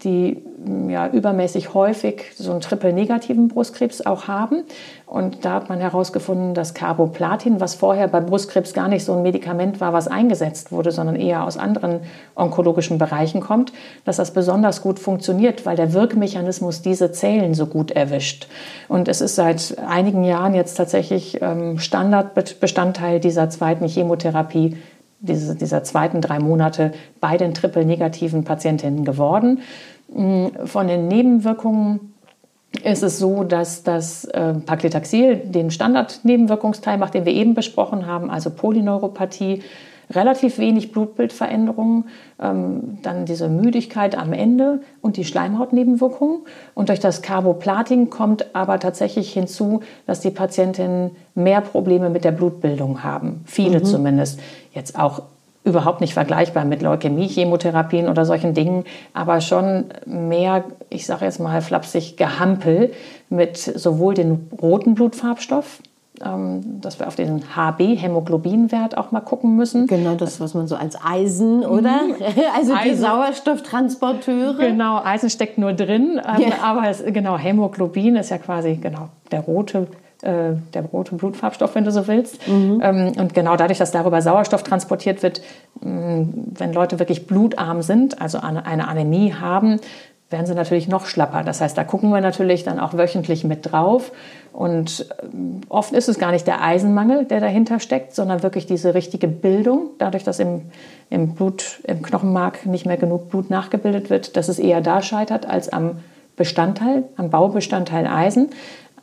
Die ja, übermäßig häufig so einen triple-negativen Brustkrebs auch haben. Und da hat man herausgefunden, dass Carboplatin, was vorher bei Brustkrebs gar nicht so ein Medikament war, was eingesetzt wurde, sondern eher aus anderen onkologischen Bereichen kommt, dass das besonders gut funktioniert, weil der Wirkmechanismus diese Zellen so gut erwischt. Und es ist seit einigen Jahren jetzt tatsächlich ähm, Standardbestandteil dieser zweiten Chemotherapie diese, dieser zweiten drei Monate bei den triple-negativen Patientinnen geworden. Mm, von den Nebenwirkungen ist es so, dass das äh, Paclitaxel den Standardnebenwirkungsteil macht, den wir eben besprochen haben, also Polyneuropathie, relativ wenig Blutbildveränderungen, ähm, dann diese Müdigkeit am Ende und die Schleimhautnebenwirkungen. Und durch das Carboplatin kommt aber tatsächlich hinzu, dass die Patientinnen mehr Probleme mit der Blutbildung haben. Viele mhm. zumindest. Jetzt auch überhaupt nicht vergleichbar mit Leukämie, Chemotherapien oder solchen Dingen, aber schon mehr, ich sage jetzt mal flapsig, Gehampel mit sowohl dem roten Blutfarbstoff, dass wir auf den HB-Hämoglobinwert auch mal gucken müssen. Genau, das, was man so als Eisen, oder? Mhm. Also die Eisen. Sauerstofftransporteure. Genau, Eisen steckt nur drin, ähm, ja. aber es, genau, Hämoglobin ist ja quasi genau der rote äh, der rote Blutfarbstoff, wenn du so willst. Mhm. Ähm, und genau dadurch, dass darüber Sauerstoff transportiert wird, wenn Leute wirklich blutarm sind, also eine Anämie haben, werden sie natürlich noch schlapper. Das heißt, da gucken wir natürlich dann auch wöchentlich mit drauf. Und oft ist es gar nicht der Eisenmangel, der dahinter steckt, sondern wirklich diese richtige Bildung, dadurch, dass im, im Blut, im Knochenmark nicht mehr genug Blut nachgebildet wird, dass es eher da scheitert als am Bestandteil, am Baubestandteil Eisen.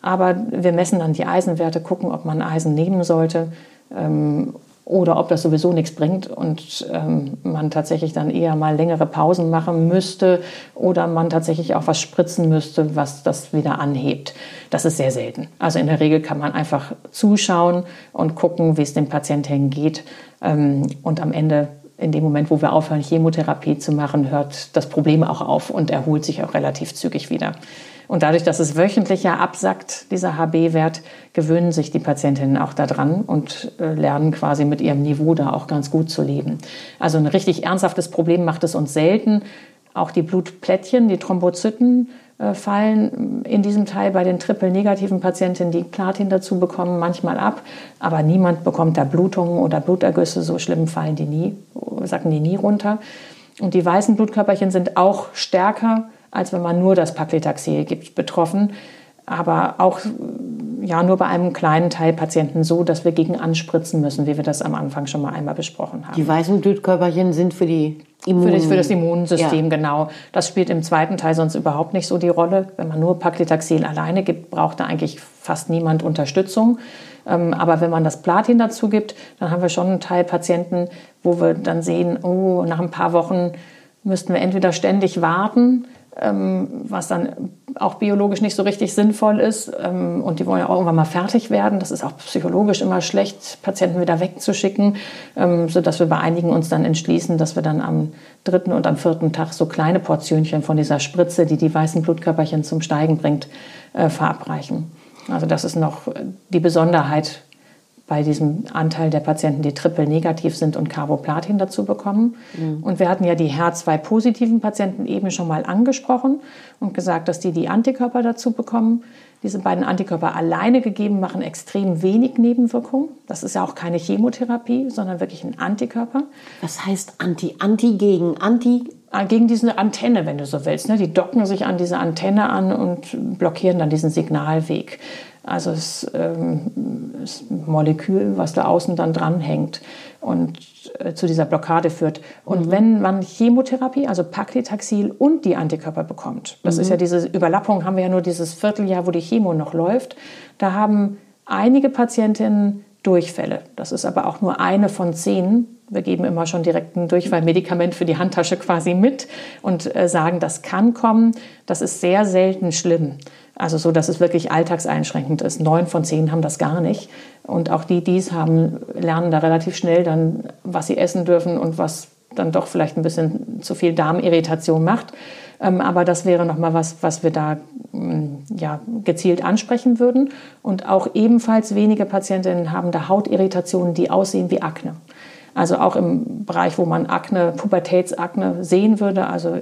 Aber wir messen dann die Eisenwerte, gucken, ob man Eisen nehmen sollte ähm, oder ob das sowieso nichts bringt und ähm, man tatsächlich dann eher mal längere Pausen machen müsste oder man tatsächlich auch was spritzen müsste, was das wieder anhebt. Das ist sehr selten. Also in der Regel kann man einfach zuschauen und gucken, wie es dem Patienten geht ähm, und am Ende in dem Moment, wo wir aufhören, Chemotherapie zu machen, hört das Problem auch auf und erholt sich auch relativ zügig wieder. Und dadurch, dass es wöchentlich ja absackt, dieser HB-Wert, gewöhnen sich die Patientinnen auch daran und äh, lernen quasi mit ihrem Niveau da auch ganz gut zu leben. Also ein richtig ernsthaftes Problem macht es uns selten. Auch die Blutplättchen, die Thrombozyten äh, fallen in diesem Teil bei den triple-negativen Patientinnen, die Platin dazu bekommen, manchmal ab. Aber niemand bekommt da Blutungen oder Blutergüsse. So schlimm fallen die nie, sacken die nie runter. Und die weißen Blutkörperchen sind auch stärker als wenn man nur das Paclitaxel gibt, betroffen. Aber auch ja, nur bei einem kleinen Teil Patienten so, dass wir gegen anspritzen müssen, wie wir das am Anfang schon mal einmal besprochen haben. Die weißen Blutkörperchen sind für die Immun für, das, für das Immunsystem, ja. genau. Das spielt im zweiten Teil sonst überhaupt nicht so die Rolle. Wenn man nur Paclitaxel alleine gibt, braucht da eigentlich fast niemand Unterstützung. Ähm, aber wenn man das Platin dazu gibt, dann haben wir schon einen Teil Patienten, wo wir dann sehen, oh, nach ein paar Wochen müssten wir entweder ständig warten was dann auch biologisch nicht so richtig sinnvoll ist. Ähm, und die wollen ja auch irgendwann mal fertig werden. Das ist auch psychologisch immer schlecht, Patienten wieder wegzuschicken, ähm, sodass wir bei einigen uns dann entschließen, dass wir dann am dritten und am vierten Tag so kleine Portionchen von dieser Spritze, die die weißen Blutkörperchen zum Steigen bringt, äh, verabreichen. Also das ist noch die Besonderheit bei diesem Anteil der Patienten, die triple negativ sind und Carboplatin dazu bekommen. Mhm. Und wir hatten ja die HER2-positiven Patienten eben schon mal angesprochen und gesagt, dass die die Antikörper dazu bekommen. Diese beiden Antikörper alleine gegeben machen extrem wenig Nebenwirkungen. Das ist ja auch keine Chemotherapie, sondern wirklich ein Antikörper. Was heißt Anti? Anti gegen Anti? Ah, gegen diese Antenne, wenn du so willst. Ne? Die docken sich an diese Antenne an und blockieren dann diesen Signalweg. Also es ähm, ist ein Molekül, was da außen dann dranhängt und äh, zu dieser Blockade führt. Und mhm. wenn man Chemotherapie, also Paclitaxel und die Antikörper bekommt, das mhm. ist ja diese Überlappung, haben wir ja nur dieses Vierteljahr, wo die Chemo noch läuft, da haben einige Patientinnen Durchfälle. Das ist aber auch nur eine von zehn. Wir geben immer schon direkt ein Durchfallmedikament für die Handtasche quasi mit und äh, sagen, das kann kommen. Das ist sehr selten schlimm. Also so, dass es wirklich alltagseinschränkend ist. Neun von zehn haben das gar nicht. Und auch die, die es haben, lernen da relativ schnell dann, was sie essen dürfen und was dann doch vielleicht ein bisschen zu viel Darmirritation macht. Ähm, aber das wäre nochmal was, was wir da mm, ja, gezielt ansprechen würden. Und auch ebenfalls wenige Patientinnen haben da Hautirritationen, die aussehen wie Akne. Also auch im Bereich, wo man Akne, Pubertätsakne sehen würde, also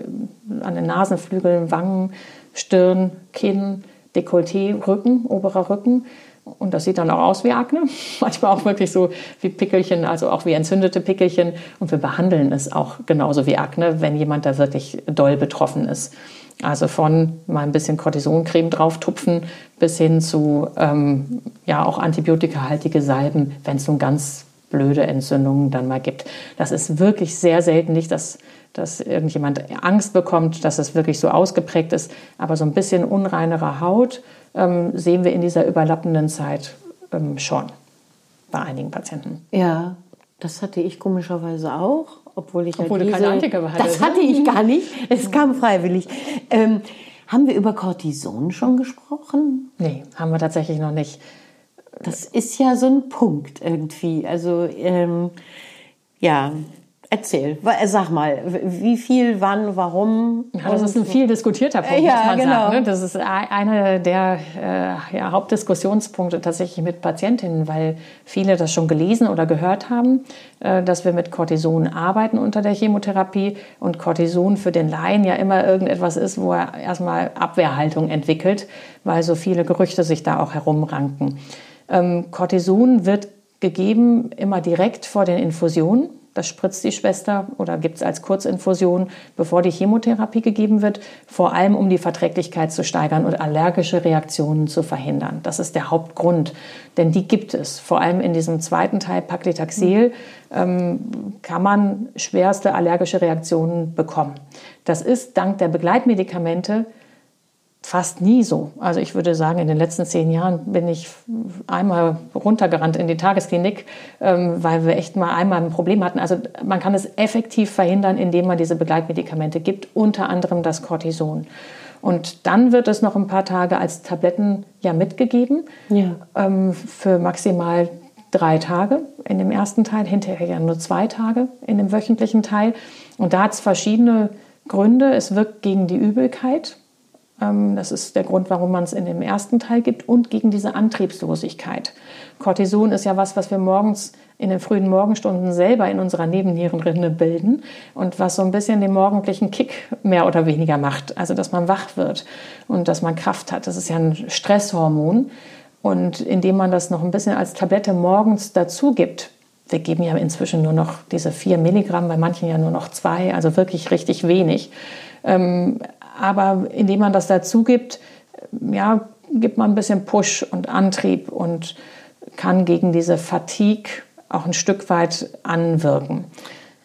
an den Nasenflügeln, Wangen, Stirn, Kinn, Dekolleté, Rücken, oberer Rücken. Und das sieht dann auch aus wie Akne. Manchmal auch wirklich so wie Pickelchen, also auch wie entzündete Pickelchen. Und wir behandeln es auch genauso wie Akne, wenn jemand da wirklich doll betroffen ist. Also von mal ein bisschen Cortisoncreme drauftupfen bis hin zu ähm, ja auch antibiotikahaltige Salben, wenn es so ganz blöde Entzündungen dann mal gibt. Das ist wirklich sehr selten nicht, dass, dass irgendjemand Angst bekommt, dass es wirklich so ausgeprägt ist. Aber so ein bisschen unreinere Haut ähm, sehen wir in dieser überlappenden Zeit ähm, schon bei einigen Patienten. Ja, das hatte ich komischerweise auch, obwohl ich obwohl ja diese, keine Antika Das ne? hatte ich gar nicht. Es kam freiwillig. Ähm, haben wir über Cortison schon gesprochen? Nee, haben wir tatsächlich noch nicht. Das ist ja so ein Punkt irgendwie. Also ähm, ja, Erzähl, äh, sag mal, wie viel, wann, warum? Ja, das ist ein viel diskutierter Punkt, ja, muss man genau. sagen. Ne? Das ist einer der äh, ja, Hauptdiskussionspunkte tatsächlich mit Patientinnen, weil viele das schon gelesen oder gehört haben, äh, dass wir mit Cortison arbeiten unter der Chemotherapie und Cortison für den Laien ja immer irgendetwas ist, wo er erstmal Abwehrhaltung entwickelt, weil so viele Gerüchte sich da auch herumranken. Ähm, Cortison wird gegeben immer direkt vor den Infusionen das spritzt die Schwester oder gibt es als Kurzinfusion, bevor die Chemotherapie gegeben wird, vor allem um die Verträglichkeit zu steigern und allergische Reaktionen zu verhindern. Das ist der Hauptgrund, denn die gibt es. Vor allem in diesem zweiten Teil Paclitaxel ähm, kann man schwerste allergische Reaktionen bekommen. Das ist dank der Begleitmedikamente fast nie so. Also ich würde sagen, in den letzten zehn Jahren bin ich einmal runtergerannt in die Tagesklinik, ähm, weil wir echt mal einmal ein Problem hatten. Also man kann es effektiv verhindern, indem man diese Begleitmedikamente gibt, unter anderem das Cortison. Und dann wird es noch ein paar Tage als Tabletten ja mitgegeben ja. Ähm, für maximal drei Tage in dem ersten Teil, hinterher ja nur zwei Tage in dem wöchentlichen Teil. Und da hat es verschiedene Gründe. Es wirkt gegen die Übelkeit, das ist der Grund, warum man es in dem ersten Teil gibt und gegen diese Antriebslosigkeit. Cortison ist ja was, was wir morgens in den frühen Morgenstunden selber in unserer Nebennierenrinde bilden und was so ein bisschen den morgendlichen Kick mehr oder weniger macht. Also, dass man wach wird und dass man Kraft hat. Das ist ja ein Stresshormon. Und indem man das noch ein bisschen als Tablette morgens dazu gibt, wir geben ja inzwischen nur noch diese vier Milligramm, bei manchen ja nur noch zwei, also wirklich richtig wenig. Ähm, aber indem man das dazu gibt, ja, gibt man ein bisschen Push und Antrieb und kann gegen diese Fatigue auch ein Stück weit anwirken.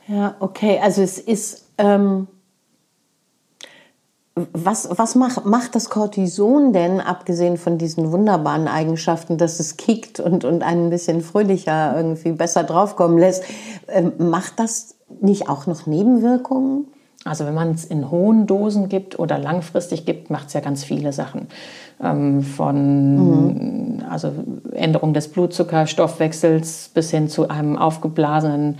Ja, okay. Also es ist, ähm, was, was macht, macht das Cortison denn, abgesehen von diesen wunderbaren Eigenschaften, dass es kickt und, und einen ein bisschen fröhlicher irgendwie besser draufkommen lässt, ähm, macht das nicht auch noch Nebenwirkungen? Also wenn man es in hohen Dosen gibt oder langfristig gibt, macht es ja ganz viele Sachen. Ähm, von mhm. also Änderung des Blutzuckerstoffwechsels bis hin zu einem aufgeblasenen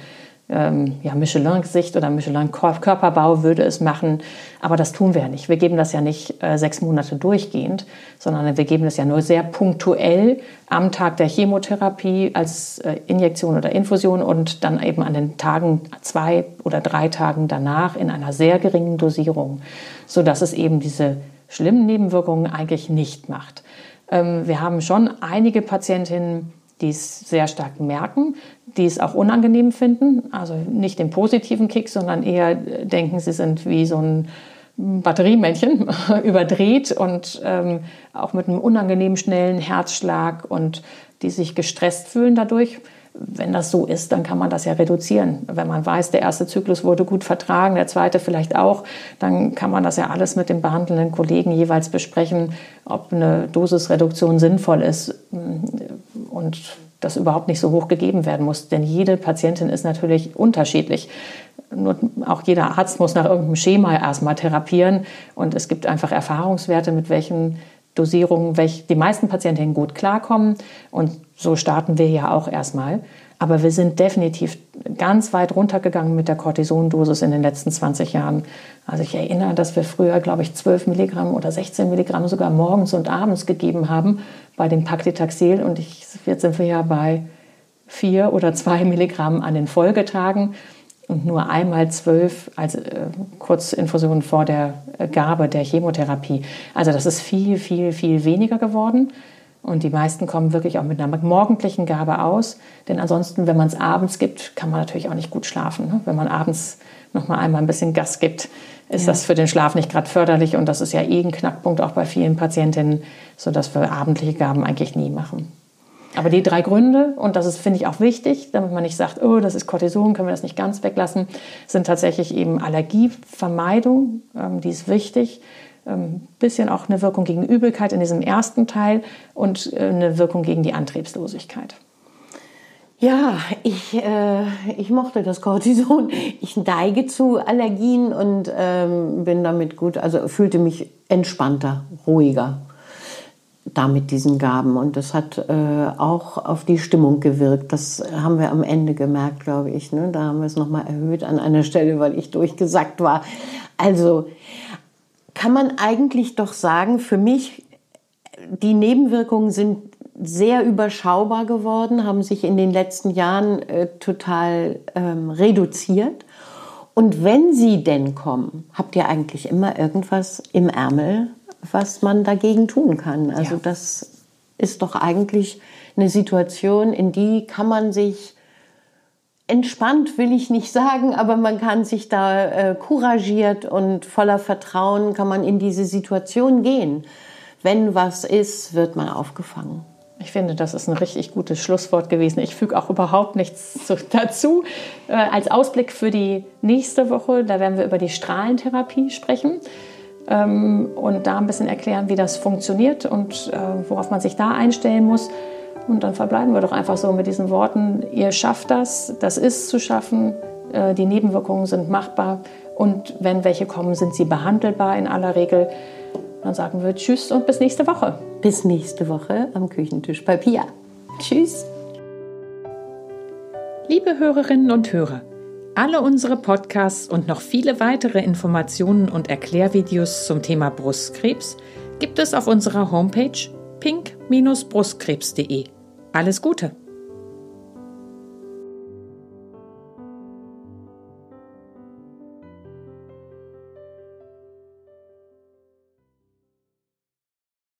ähm, ja, Michelin-Gesicht oder Michelin-Körperbau würde es machen. Aber das tun wir ja nicht. Wir geben das ja nicht äh, sechs Monate durchgehend, sondern wir geben das ja nur sehr punktuell am Tag der Chemotherapie als äh, Injektion oder Infusion und dann eben an den Tagen zwei oder drei Tagen danach in einer sehr geringen Dosierung, sodass es eben diese schlimmen Nebenwirkungen eigentlich nicht macht. Ähm, wir haben schon einige Patientinnen, die es sehr stark merken, die es auch unangenehm finden. Also nicht den positiven Kick, sondern eher denken, sie sind wie so ein Batteriemännchen überdreht und ähm, auch mit einem unangenehmen schnellen Herzschlag und die sich gestresst fühlen dadurch. Wenn das so ist, dann kann man das ja reduzieren. Wenn man weiß, der erste Zyklus wurde gut vertragen, der zweite vielleicht auch, dann kann man das ja alles mit den behandelnden Kollegen jeweils besprechen, ob eine Dosisreduktion sinnvoll ist. Und das überhaupt nicht so hoch gegeben werden muss. Denn jede Patientin ist natürlich unterschiedlich. Nur auch jeder Arzt muss nach irgendeinem Schema erstmal therapieren. Und es gibt einfach Erfahrungswerte, mit welchen Dosierungen welche, die meisten Patientinnen gut klarkommen. Und so starten wir ja auch erstmal. Aber wir sind definitiv ganz weit runtergegangen mit der Cortisondosis in den letzten 20 Jahren. Also ich erinnere, dass wir früher, glaube ich, 12 Milligramm oder 16 Milligramm sogar morgens und abends gegeben haben bei dem Paclitaxel. Und ich, jetzt sind wir ja bei vier oder zwei Milligramm an den Folgetagen und nur einmal zwölf als äh, Kurzinfusion vor der äh, Gabe der Chemotherapie. Also das ist viel, viel, viel weniger geworden. Und die meisten kommen wirklich auch mit einer morgendlichen Gabe aus. Denn ansonsten, wenn man es abends gibt, kann man natürlich auch nicht gut schlafen. Ne? Wenn man abends noch mal einmal ein bisschen Gas gibt, ist ja. das für den Schlaf nicht gerade förderlich. Und das ist ja eh ein Knackpunkt auch bei vielen Patientinnen, sodass wir abendliche Gaben eigentlich nie machen. Aber die drei Gründe, und das ist, finde ich, auch wichtig, damit man nicht sagt, oh, das ist Cortison, können wir das nicht ganz weglassen, sind tatsächlich eben Allergievermeidung, ähm, die ist wichtig. Ein ähm, bisschen auch eine Wirkung gegen Übelkeit in diesem ersten Teil und äh, eine Wirkung gegen die Antriebslosigkeit. Ja, ich, äh, ich mochte das Cortison. Ich neige zu Allergien und ähm, bin damit gut, also fühlte mich entspannter, ruhiger da mit diesen Gaben. Und das hat äh, auch auf die Stimmung gewirkt. Das haben wir am Ende gemerkt, glaube ich. Ne? Da haben wir es nochmal erhöht an einer Stelle, weil ich durchgesackt war. Also kann man eigentlich doch sagen, für mich, die Nebenwirkungen sind sehr überschaubar geworden, haben sich in den letzten Jahren äh, total ähm, reduziert. Und wenn sie denn kommen, habt ihr eigentlich immer irgendwas im Ärmel, was man dagegen tun kann. Also ja. das ist doch eigentlich eine Situation, in die kann man sich entspannt, will ich nicht sagen, aber man kann sich da äh, couragiert und voller Vertrauen kann man in diese Situation gehen. Wenn was ist, wird man aufgefangen. Ich finde, das ist ein richtig gutes Schlusswort gewesen. Ich füge auch überhaupt nichts dazu. Äh, als Ausblick für die nächste Woche, da werden wir über die Strahlentherapie sprechen ähm, und da ein bisschen erklären, wie das funktioniert und äh, worauf man sich da einstellen muss. Und dann verbleiben wir doch einfach so mit diesen Worten, ihr schafft das, das ist zu schaffen, äh, die Nebenwirkungen sind machbar und wenn welche kommen, sind sie behandelbar in aller Regel. Dann sagen wir Tschüss und bis nächste Woche. Bis nächste Woche am Küchentisch bei Pia. Tschüss. Liebe Hörerinnen und Hörer, alle unsere Podcasts und noch viele weitere Informationen und Erklärvideos zum Thema Brustkrebs gibt es auf unserer Homepage pink-brustkrebs.de. Alles Gute!